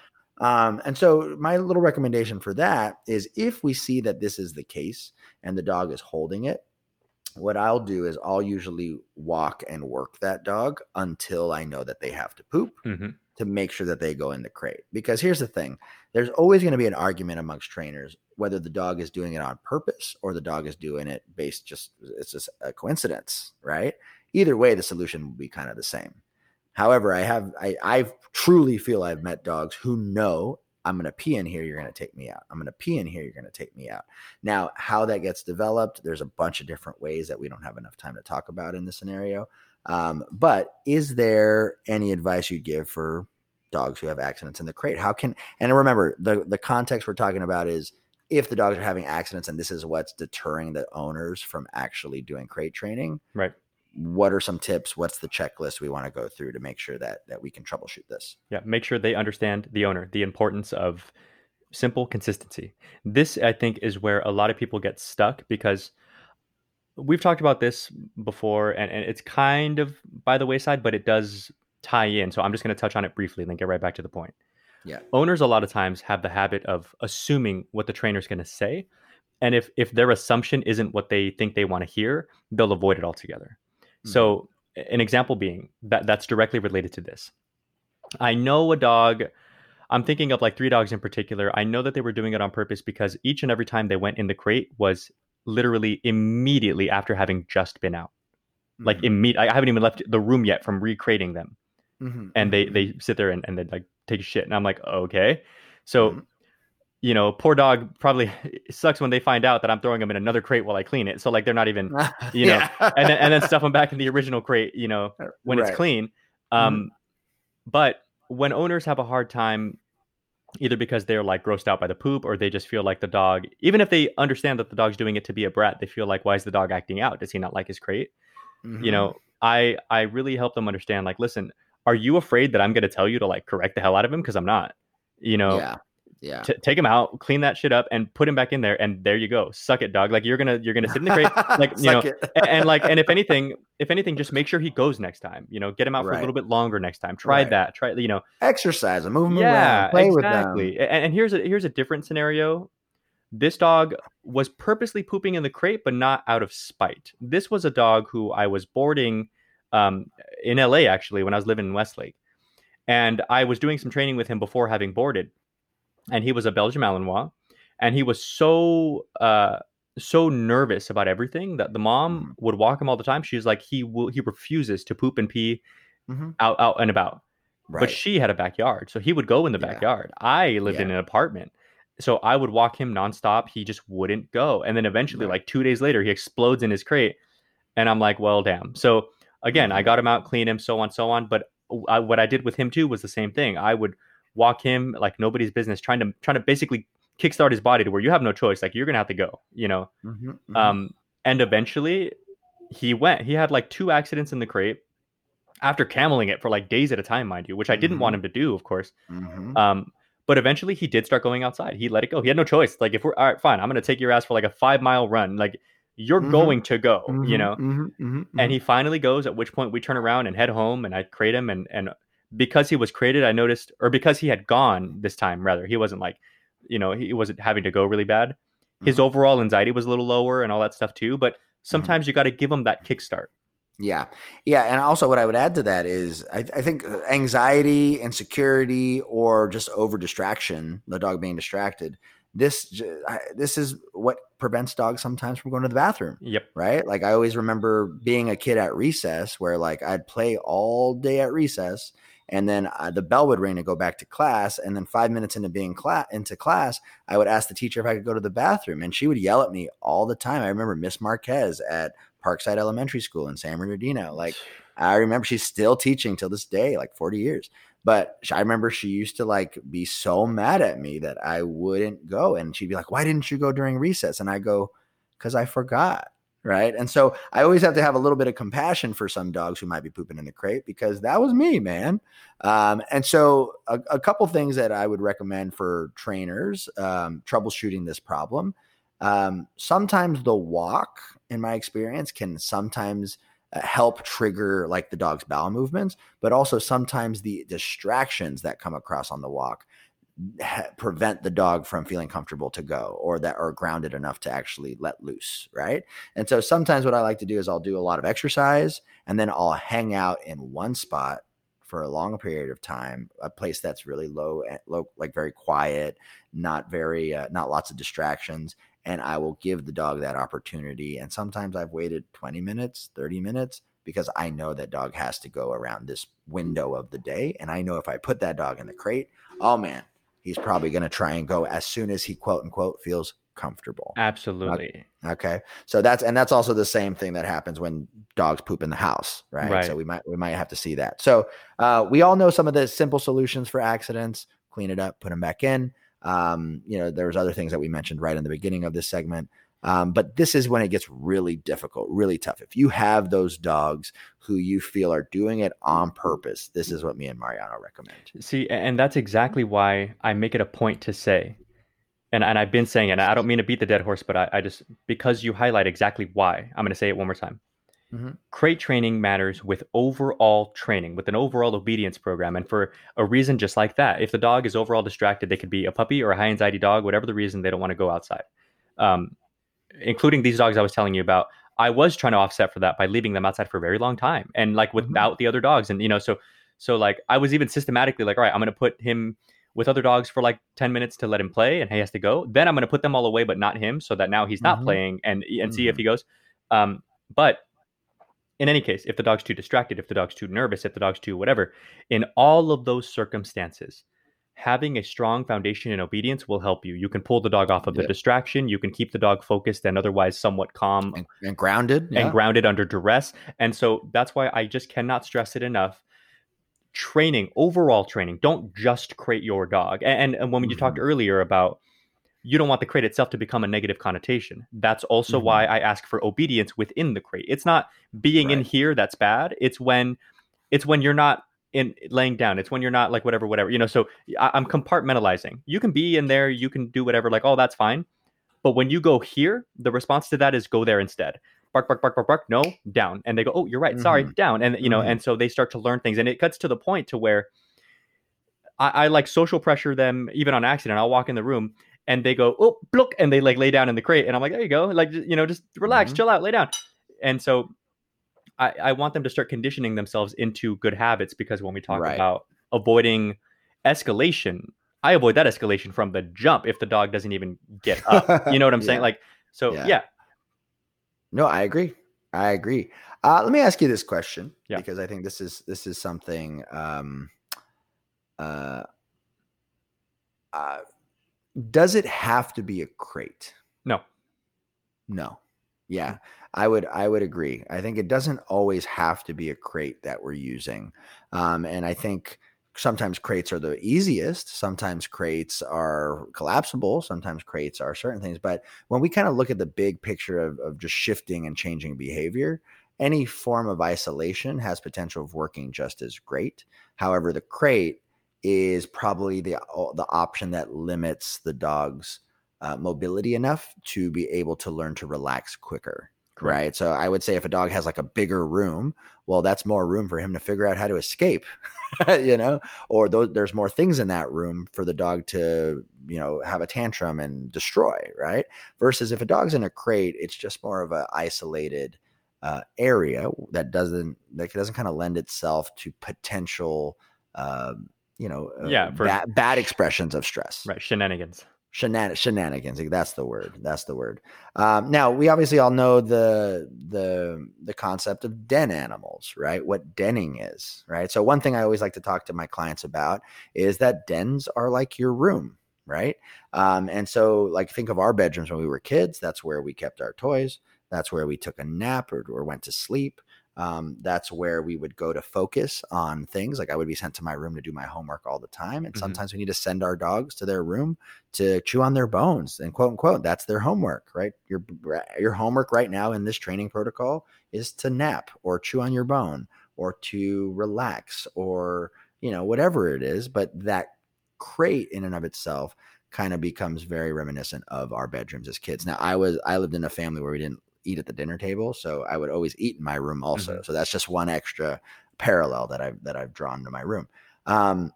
Um, and so my little recommendation for that is if we see that this is the case and the dog is holding it, what I'll do is I'll usually walk and work that dog until I know that they have to poop mm-hmm. to make sure that they go in the crate. Because here's the thing there's always going to be an argument amongst trainers whether the dog is doing it on purpose or the dog is doing it based just, it's just a coincidence, right? Either way, the solution will be kind of the same. However, I have I I truly feel I've met dogs who know I'm going to pee in here, you're going to take me out. I'm going to pee in here, you're going to take me out. Now, how that gets developed, there's a bunch of different ways that we don't have enough time to talk about in this scenario. Um, but is there any advice you'd give for dogs who have accidents in the crate? How can and remember the the context we're talking about is if the dogs are having accidents and this is what's deterring the owners from actually doing crate training. Right what are some tips? What's the checklist we want to go through to make sure that that we can troubleshoot this? Yeah make sure they understand the owner the importance of simple consistency. This i think is where a lot of people get stuck because we've talked about this before and, and it's kind of by the wayside but it does tie in. So i'm just going to touch on it briefly and then get right back to the point. Yeah. Owners a lot of times have the habit of assuming what the trainer's going to say and if if their assumption isn't what they think they want to hear they'll avoid it altogether so, an example being that that's directly related to this. I know a dog. I'm thinking of like three dogs in particular. I know that they were doing it on purpose because each and every time they went in the crate was literally immediately after having just been out. Mm-hmm. Like immediate. I haven't even left the room yet from recrating them, mm-hmm. and they mm-hmm. they sit there and, and they like take a shit, and I'm like, okay. So mm-hmm you know, poor dog probably sucks when they find out that I'm throwing them in another crate while I clean it. So like they're not even, you know, and then and then stuff them back in the original crate, you know, uh, when right. it's clean. Um, mm-hmm. but when owners have a hard time, either because they're like grossed out by the poop or they just feel like the dog, even if they understand that the dog's doing it to be a brat, they feel like, why is the dog acting out? Does he not like his crate? Mm-hmm. You know, I I really help them understand. Like, listen, are you afraid that I'm going to tell you to like correct the hell out of him? Because I'm not. You know, yeah yeah. T- take him out, clean that shit up, and put him back in there, and there you go. Suck it, dog. Like you're gonna you're gonna sit in the crate, like you know, and, and, like and if anything, if anything, just make sure he goes next time. You know, get him out right. for a little bit longer next time. Try right. that. Try you know, exercise and move him yeah, around, play exactly. with them. And, and here's a here's a different scenario. This dog was purposely pooping in the crate, but not out of spite. This was a dog who I was boarding um, in LA actually when I was living in Westlake, and I was doing some training with him before having boarded and he was a Belgian Malinois, and he was so uh, so nervous about everything that the mom mm-hmm. would walk him all the time. She's like, he will he refuses to poop and pee mm-hmm. out out and about. Right. But she had a backyard, so he would go in the yeah. backyard. I lived yeah. in an apartment, so I would walk him nonstop. He just wouldn't go, and then eventually, right. like two days later, he explodes in his crate, and I'm like, well, damn. So again, mm-hmm. I got him out, clean him, so on, so on. But I, what I did with him too was the same thing. I would walk him like nobody's business, trying to trying to basically kickstart his body to where you have no choice. Like you're gonna have to go, you know. Mm-hmm, mm-hmm. Um, and eventually he went. He had like two accidents in the crate after cameling it for like days at a time, mind you, which I didn't want mm-hmm. him to do, of course. Mm-hmm. Um, but eventually he did start going outside. He let it go. He had no choice. Like if we're all right, fine, I'm gonna take your ass for like a five mile run. Like you're mm-hmm. going to go, you mm-hmm. know. Mm-hmm. Mm-hmm. And he finally goes. At which point we turn around and head home, and I crate him, and and because he was created, I noticed, or because he had gone this time, rather, he wasn't like, you know, he wasn't having to go really bad. His mm-hmm. overall anxiety was a little lower and all that stuff too. But mm-hmm. sometimes mm-hmm. you got to give him that kickstart. Yeah. Yeah. And also, what I would add to that is I, I think anxiety, insecurity, or just over distraction, the dog being distracted, this this is what prevents dogs sometimes from going to the bathroom. Yep. Right. Like I always remember being a kid at recess where like I'd play all day at recess and then uh, the bell would ring to go back to class and then 5 minutes into being class into class I would ask the teacher if I could go to the bathroom and she would yell at me all the time. I remember Miss Marquez at Parkside Elementary School in San Bernardino like I remember she's still teaching till this day like 40 years but I remember she used to like be so mad at me that I wouldn't go. And she'd be like, Why didn't you go during recess? And I go, Because I forgot. Right. And so I always have to have a little bit of compassion for some dogs who might be pooping in the crate because that was me, man. Um, and so a, a, couple things that I would recommend for trainers um, troubleshooting this problem. Um, sometimes the walk, in my experience, can sometimes uh, help trigger like the dog's bowel movements, but also sometimes the distractions that come across on the walk prevent the dog from feeling comfortable to go or that are grounded enough to actually let loose right and so sometimes what i like to do is i'll do a lot of exercise and then i'll hang out in one spot for a long period of time a place that's really low eh, low like very quiet not very uh, not lots of distractions and I will give the dog that opportunity. And sometimes I've waited 20 minutes, 30 minutes because I know that dog has to go around this window of the day. And I know if I put that dog in the crate, oh man, he's probably going to try and go as soon as he quote unquote feels comfortable. Absolutely. Okay. So that's and that's also the same thing that happens when dogs poop in the house, right? right. So we might we might have to see that. So uh, we all know some of the simple solutions for accidents: clean it up, put them back in. Um, you know, there's other things that we mentioned right in the beginning of this segment. Um, but this is when it gets really difficult, really tough. If you have those dogs who you feel are doing it on purpose, this is what me and Mariano recommend. See, and that's exactly why I make it a point to say, and, and I've been saying it, and I don't mean to beat the dead horse, but I, I just, because you highlight exactly why, I'm going to say it one more time. Mm-hmm. Crate training matters with overall training, with an overall obedience program. And for a reason just like that, if the dog is overall distracted, they could be a puppy or a high anxiety dog, whatever the reason, they don't want to go outside. Um, including these dogs I was telling you about, I was trying to offset for that by leaving them outside for a very long time and like mm-hmm. without mm-hmm. the other dogs. And, you know, so, so like I was even systematically like, all right, I'm going to put him with other dogs for like 10 minutes to let him play and he has to go. Then I'm going to put them all away, but not him so that now he's not mm-hmm. playing and, and see if mm-hmm. he goes. Um, but in any case, if the dog's too distracted, if the dog's too nervous, if the dog's too whatever, in all of those circumstances, having a strong foundation in obedience will help you. You can pull the dog off of the distraction. You can keep the dog focused and otherwise somewhat calm and, and grounded yeah. and grounded under duress. And so that's why I just cannot stress it enough. Training, overall training, don't just crate your dog. And, and when mm-hmm. you talked earlier about you don't want the crate itself to become a negative connotation. That's also mm-hmm. why I ask for obedience within the crate. It's not being right. in here that's bad. It's when it's when you're not in laying down. It's when you're not like whatever, whatever. You know, so I, I'm compartmentalizing. You can be in there, you can do whatever, like, oh, that's fine. But when you go here, the response to that is go there instead. Bark, bark, bark, bark, bark. No, down. And they go, oh, you're right. Sorry, mm-hmm. down. And you know, mm-hmm. and so they start to learn things, and it cuts to the point to where I, I like social pressure them even on accident. I'll walk in the room and they go, oh, look, and they like lay down in the crate. And I'm like, there you go. Like, you know, just relax, mm-hmm. chill out, lay down. And so I, I want them to start conditioning themselves into good habits because when we talk right. about avoiding escalation, I avoid that escalation from the jump if the dog doesn't even get up. You know what I'm yeah. saying? Like, so yeah. yeah. No, I agree. I agree. Uh, let me ask you this question yeah. because I think this is this is something um, uh, uh, does it have to be a crate? No. No. Yeah. I would I would agree. I think it doesn't always have to be a crate that we're using. Um, and I think sometimes crates are the easiest. Sometimes crates are collapsible. Sometimes crates are certain things. But when we kind of look at the big picture of, of just shifting and changing behavior, any form of isolation has potential of working just as great. However, the crate is probably the the option that limits the dog's uh, mobility enough to be able to learn to relax quicker. Correct. Right. So I would say if a dog has like a bigger room, well, that's more room for him to figure out how to escape, you know, or th- there's more things in that room for the dog to, you know, have a tantrum and destroy. Right. Versus if a dog's in a crate, it's just more of an isolated uh, area that doesn't, that doesn't kind of lend itself to potential, um, you know, uh, yeah, for bad, bad expressions of stress. Right, shenanigans. Shenan- shenanigans. That's the word. That's the word. Um, now we obviously all know the the the concept of den animals, right? What denning is, right? So one thing I always like to talk to my clients about is that dens are like your room, right? Um, and so, like, think of our bedrooms when we were kids. That's where we kept our toys. That's where we took a nap or, or went to sleep. Um, that's where we would go to focus on things. Like I would be sent to my room to do my homework all the time. And mm-hmm. sometimes we need to send our dogs to their room to chew on their bones and quote unquote, that's their homework, right? Your, your homework right now in this training protocol is to nap or chew on your bone or to relax or, you know, whatever it is. But that crate in and of itself kind of becomes very reminiscent of our bedrooms as kids. Now I was, I lived in a family where we didn't eat at the dinner table. So I would always eat in my room also. Mm-hmm. So that's just one extra parallel that I've that I've drawn to my room. Um,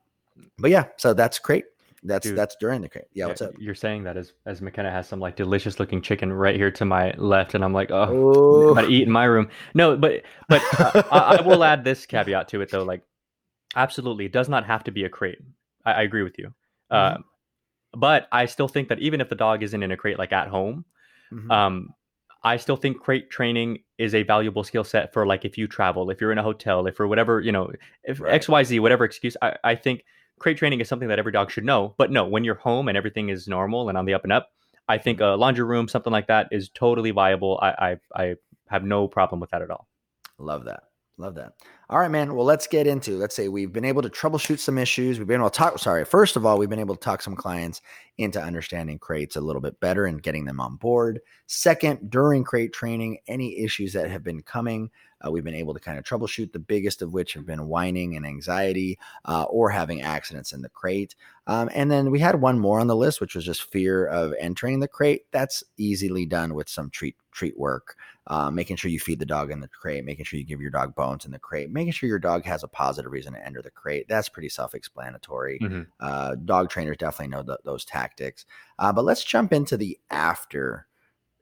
but yeah, so that's great. That's Dude, that's during the crate. Yeah, what's up? You're saying that as as McKenna has some like delicious looking chicken right here to my left, and I'm like, oh, I'm to eat in my room. No, but but uh, I, I, will add this caveat to it though. Like, absolutely, it does not have to be a crate. I, I agree with you. Mm-hmm. Uh, but I still think that even if the dog isn't in a crate like at home, mm-hmm. um, I still think crate training is a valuable skill set for like if you travel, if you're in a hotel, if for whatever, you know, if right. XYZ, whatever excuse, I, I think crate training is something that every dog should know. But no, when you're home and everything is normal and on the up and up, I think a laundry room, something like that, is totally viable. I I, I have no problem with that at all. Love that. Love that. All right, man. Well, let's get into. Let's say we've been able to troubleshoot some issues. We've been able to talk. Sorry, first of all, we've been able to talk some clients into understanding crates a little bit better and getting them on board. Second, during crate training, any issues that have been coming, uh, we've been able to kind of troubleshoot. The biggest of which have been whining and anxiety, uh, or having accidents in the crate. Um, and then we had one more on the list, which was just fear of entering the crate. That's easily done with some treat treat work uh, making sure you feed the dog in the crate, making sure you give your dog bones in the crate, making sure your dog has a positive reason to enter the crate. That's pretty self explanatory. Mm-hmm. Uh, dog trainers definitely know th- those tactics. Uh, but let's jump into the after.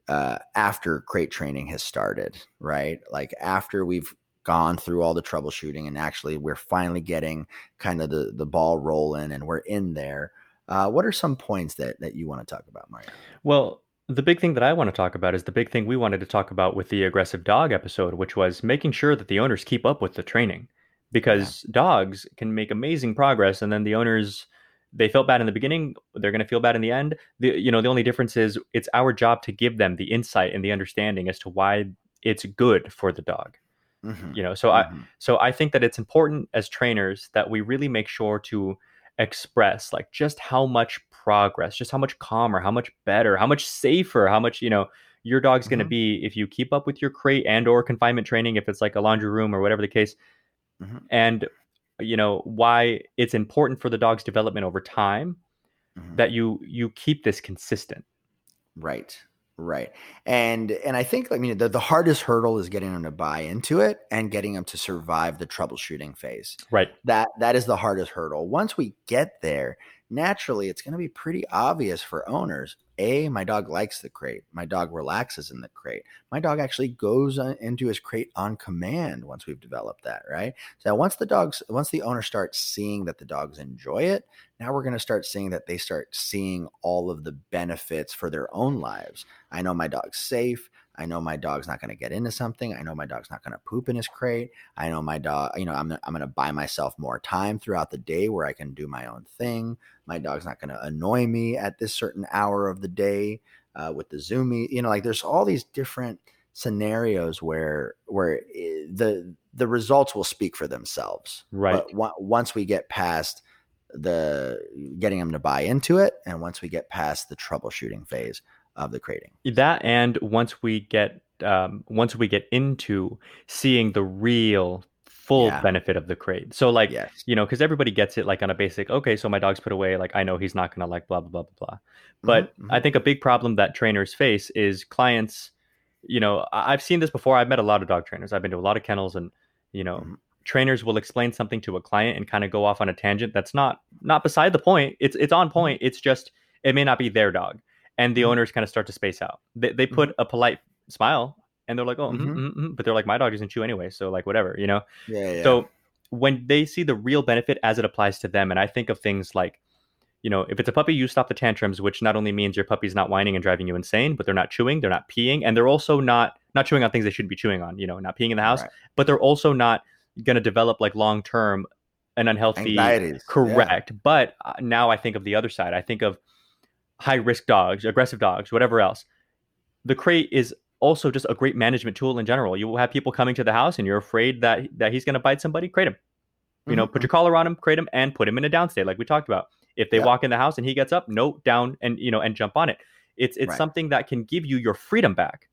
Uh, after crate training has started, right? Like after we've gone through all the troubleshooting and actually we're finally getting kind of the the ball rolling and we're in there. Uh, what are some points that that you want to talk about, Mario? Well, the big thing that I want to talk about is the big thing we wanted to talk about with the aggressive dog episode, which was making sure that the owners keep up with the training because yeah. dogs can make amazing progress and then the owners they felt bad in the beginning they're going to feel bad in the end the, you know the only difference is it's our job to give them the insight and the understanding as to why it's good for the dog mm-hmm. you know so mm-hmm. i so i think that it's important as trainers that we really make sure to express like just how much progress, just how much calmer, how much better, how much safer, how much, you know, your dog's going to mm-hmm. be if you keep up with your crate and or confinement training if it's like a laundry room or whatever the case. Mm-hmm. And you know, why it's important for the dog's development over time mm-hmm. that you you keep this consistent. Right. Right. And and I think I mean the, the hardest hurdle is getting them to buy into it and getting them to survive the troubleshooting phase. Right. That that is the hardest hurdle. Once we get there, naturally it's going to be pretty obvious for owners. A, my dog likes the crate. My dog relaxes in the crate. My dog actually goes into his crate on command once we've developed that, right? So once the dogs, once the owner starts seeing that the dogs enjoy it, now we're going to start seeing that they start seeing all of the benefits for their own lives. I know my dog's safe. I know my dog's not going to get into something. I know my dog's not going to poop in his crate. I know my dog, you know, I'm, I'm going to buy myself more time throughout the day where I can do my own thing. My dog's not going to annoy me at this certain hour of the day uh, with the Zoomy. You know, like there's all these different scenarios where where eh, the the results will speak for themselves. Right. But once we get past the getting them to buy into it, and once we get past the troubleshooting phase, of the crating. That and once we get um, once we get into seeing the real full yeah. benefit of the crate. So like yes. you know, because everybody gets it like on a basic. Okay, so my dog's put away. Like I know he's not gonna like blah blah blah blah blah. But mm-hmm, mm-hmm. I think a big problem that trainers face is clients. You know, I've seen this before. I've met a lot of dog trainers. I've been to a lot of kennels, and you know, mm-hmm. trainers will explain something to a client and kind of go off on a tangent that's not not beside the point. It's it's on mm-hmm. point. It's just it may not be their dog and the mm-hmm. owners kind of start to space out. They, they put mm-hmm. a polite smile and they're like, oh, mm-hmm. mm-hmm, mm-hmm. but they're like, my dog doesn't chew anyway, so like whatever, you know. Yeah, yeah. So when they see the real benefit as it applies to them, and I think of things like, you know, if it's a puppy, you stop the tantrums, which not only means your puppy's not whining and driving you insane, but they're not chewing, they're not peeing, and they're also not not chewing on things they shouldn't be chewing on. You know, not peeing in the house, right. but they're also not going to develop like long term an unhealthy Anxieties. correct. Yeah. But uh, now I think of the other side. I think of high risk dogs, aggressive dogs, whatever else. The crate is also just a great management tool in general. You will have people coming to the house and you're afraid that that he's going to bite somebody, crate him. You mm-hmm. know, put your collar on him, crate him, and put him in a downstate, like we talked about. If they walk in the house and he gets up, no, down and you know and jump on it. It's it's right. something that can give you your freedom back.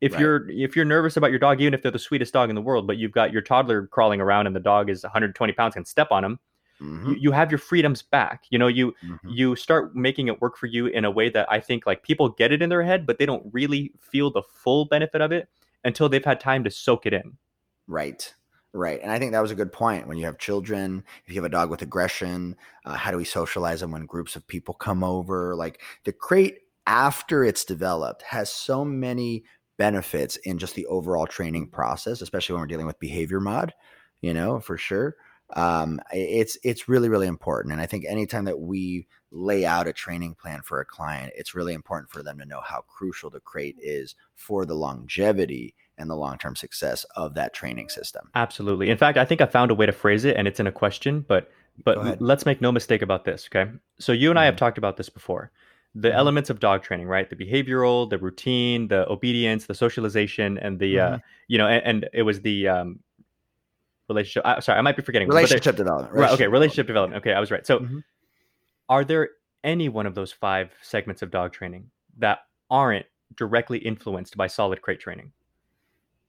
If right. you're if you're nervous about your dog, even if they're the sweetest dog in the world, but you've got your toddler crawling around and the dog is 120 pounds, can step on him, Mm-hmm. You, you, have your freedoms back you know you mm-hmm. you start making it work for you in a way that i think like people get it in their head but they don't really feel the full benefit of it until they've had time to soak it in right right and i think that was a good point when you have children if you have a dog with aggression uh, how do we socialize them when groups of people come over like the crate after it's developed has so many benefits in just the overall training process especially when we're dealing with behavior mod you know for sure um, it's it's really really important and i think anytime that we lay out a training plan for a client it's really important for them to know how crucial the crate is for the longevity and the long-term success of that training system absolutely in fact i think i found a way to phrase it and it's in a question but but let's make no mistake about this okay so you and mm-hmm. i have mm-hmm. talked about this before the mm-hmm. elements of dog training right the behavioral the routine the obedience the socialization and the uh, mm-hmm. uh you know and, and, it was the um relationship. Uh, sorry, I might be forgetting. Relationship development. Relationship right. Okay. Relationship development. Okay. I was right. So, mm-hmm. are there any one of those five segments of dog training that aren't directly influenced by solid crate training?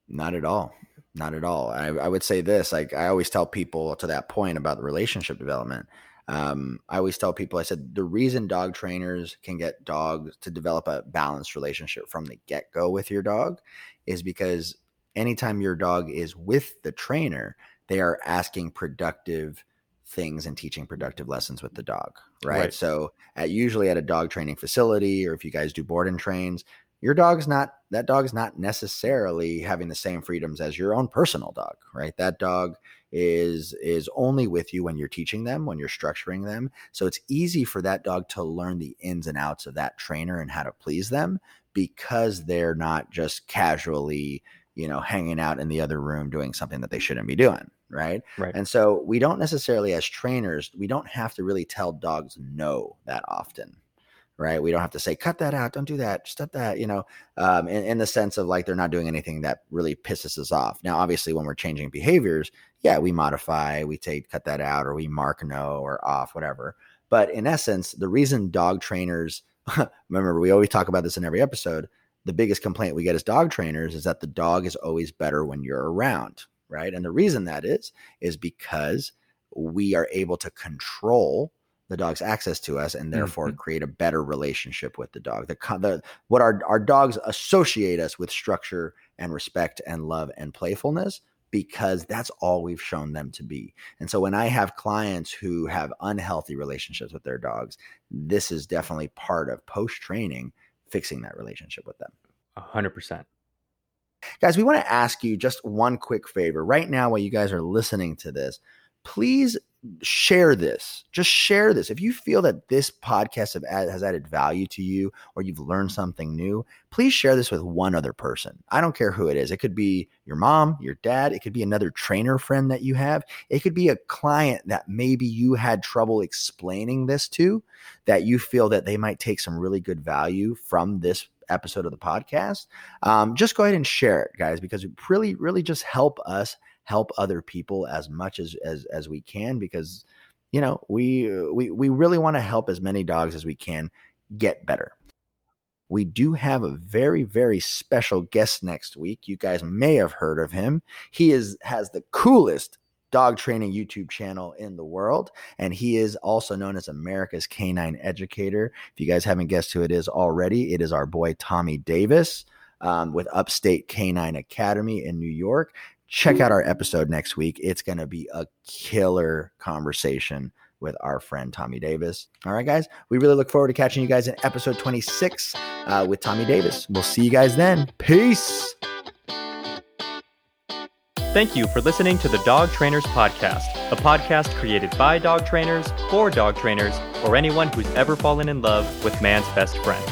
Not at all. Not at all. I, I would say this. Like I always tell people to that point about the relationship development. Um, I always tell people, I said, the reason dog trainers can get dogs to develop a balanced relationship from the get go with your dog is because anytime your dog is with the trainer, they are asking productive things and teaching productive lessons with the dog, right? right. So, at usually at a dog training facility, or if you guys do board and trains, your dog's not that dog's not necessarily having the same freedoms as your own personal dog, right? That dog is is only with you when you're teaching them, when you're structuring them. So it's easy for that dog to learn the ins and outs of that trainer and how to please them because they're not just casually you know, hanging out in the other room doing something that they shouldn't be doing. Right. Right. And so we don't necessarily, as trainers, we don't have to really tell dogs no that often. Right. We don't have to say, cut that out. Don't do that. Stop that, you know, um, in, in the sense of like they're not doing anything that really pisses us off. Now, obviously, when we're changing behaviors, yeah, we modify, we take, cut that out, or we mark no or off, whatever. But in essence, the reason dog trainers, remember, we always talk about this in every episode the biggest complaint we get as dog trainers is that the dog is always better when you're around, right? And the reason that is, is because we are able to control the dog's access to us and therefore mm-hmm. create a better relationship with the dog. The, the what our our dogs associate us with structure and respect and love and playfulness because that's all we've shown them to be. And so when I have clients who have unhealthy relationships with their dogs, this is definitely part of post training fixing that relationship with them. A hundred percent. Guys, we want to ask you just one quick favor right now while you guys are listening to this. Please share this. Just share this. If you feel that this podcast has added value to you or you've learned something new, please share this with one other person. I don't care who it is. It could be your mom, your dad, it could be another trainer friend that you have. It could be a client that maybe you had trouble explaining this to that you feel that they might take some really good value from this episode of the podcast. Um, just go ahead and share it, guys, because it really, really just help us help other people as much as as as we can because you know we we we really want to help as many dogs as we can get better. We do have a very very special guest next week. You guys may have heard of him. He is has the coolest dog training youtube channel in the world and he is also known as america's canine educator. If you guys haven't guessed who it is already it is our boy tommy davis um, with upstate canine academy in new york check out our episode next week. It's going to be a killer conversation with our friend Tommy Davis. All right, guys, we really look forward to catching you guys in episode 26 uh, with Tommy Davis. We'll see you guys then. Peace. Thank you for listening to the Dog Trainers Podcast, a podcast created by dog trainers, for dog trainers, or anyone who's ever fallen in love with man's best friend.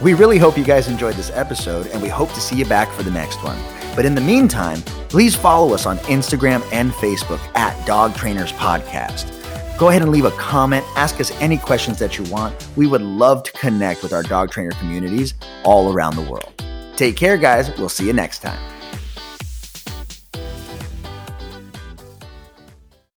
We really hope you guys enjoyed this episode, and we hope to see you back for the next one. But in the meantime, please follow us on Instagram and Facebook at Dog Trainers Podcast. Go ahead and leave a comment, ask us any questions that you want. We would love to connect with our dog trainer communities all around the world. Take care, guys. We'll see you next time.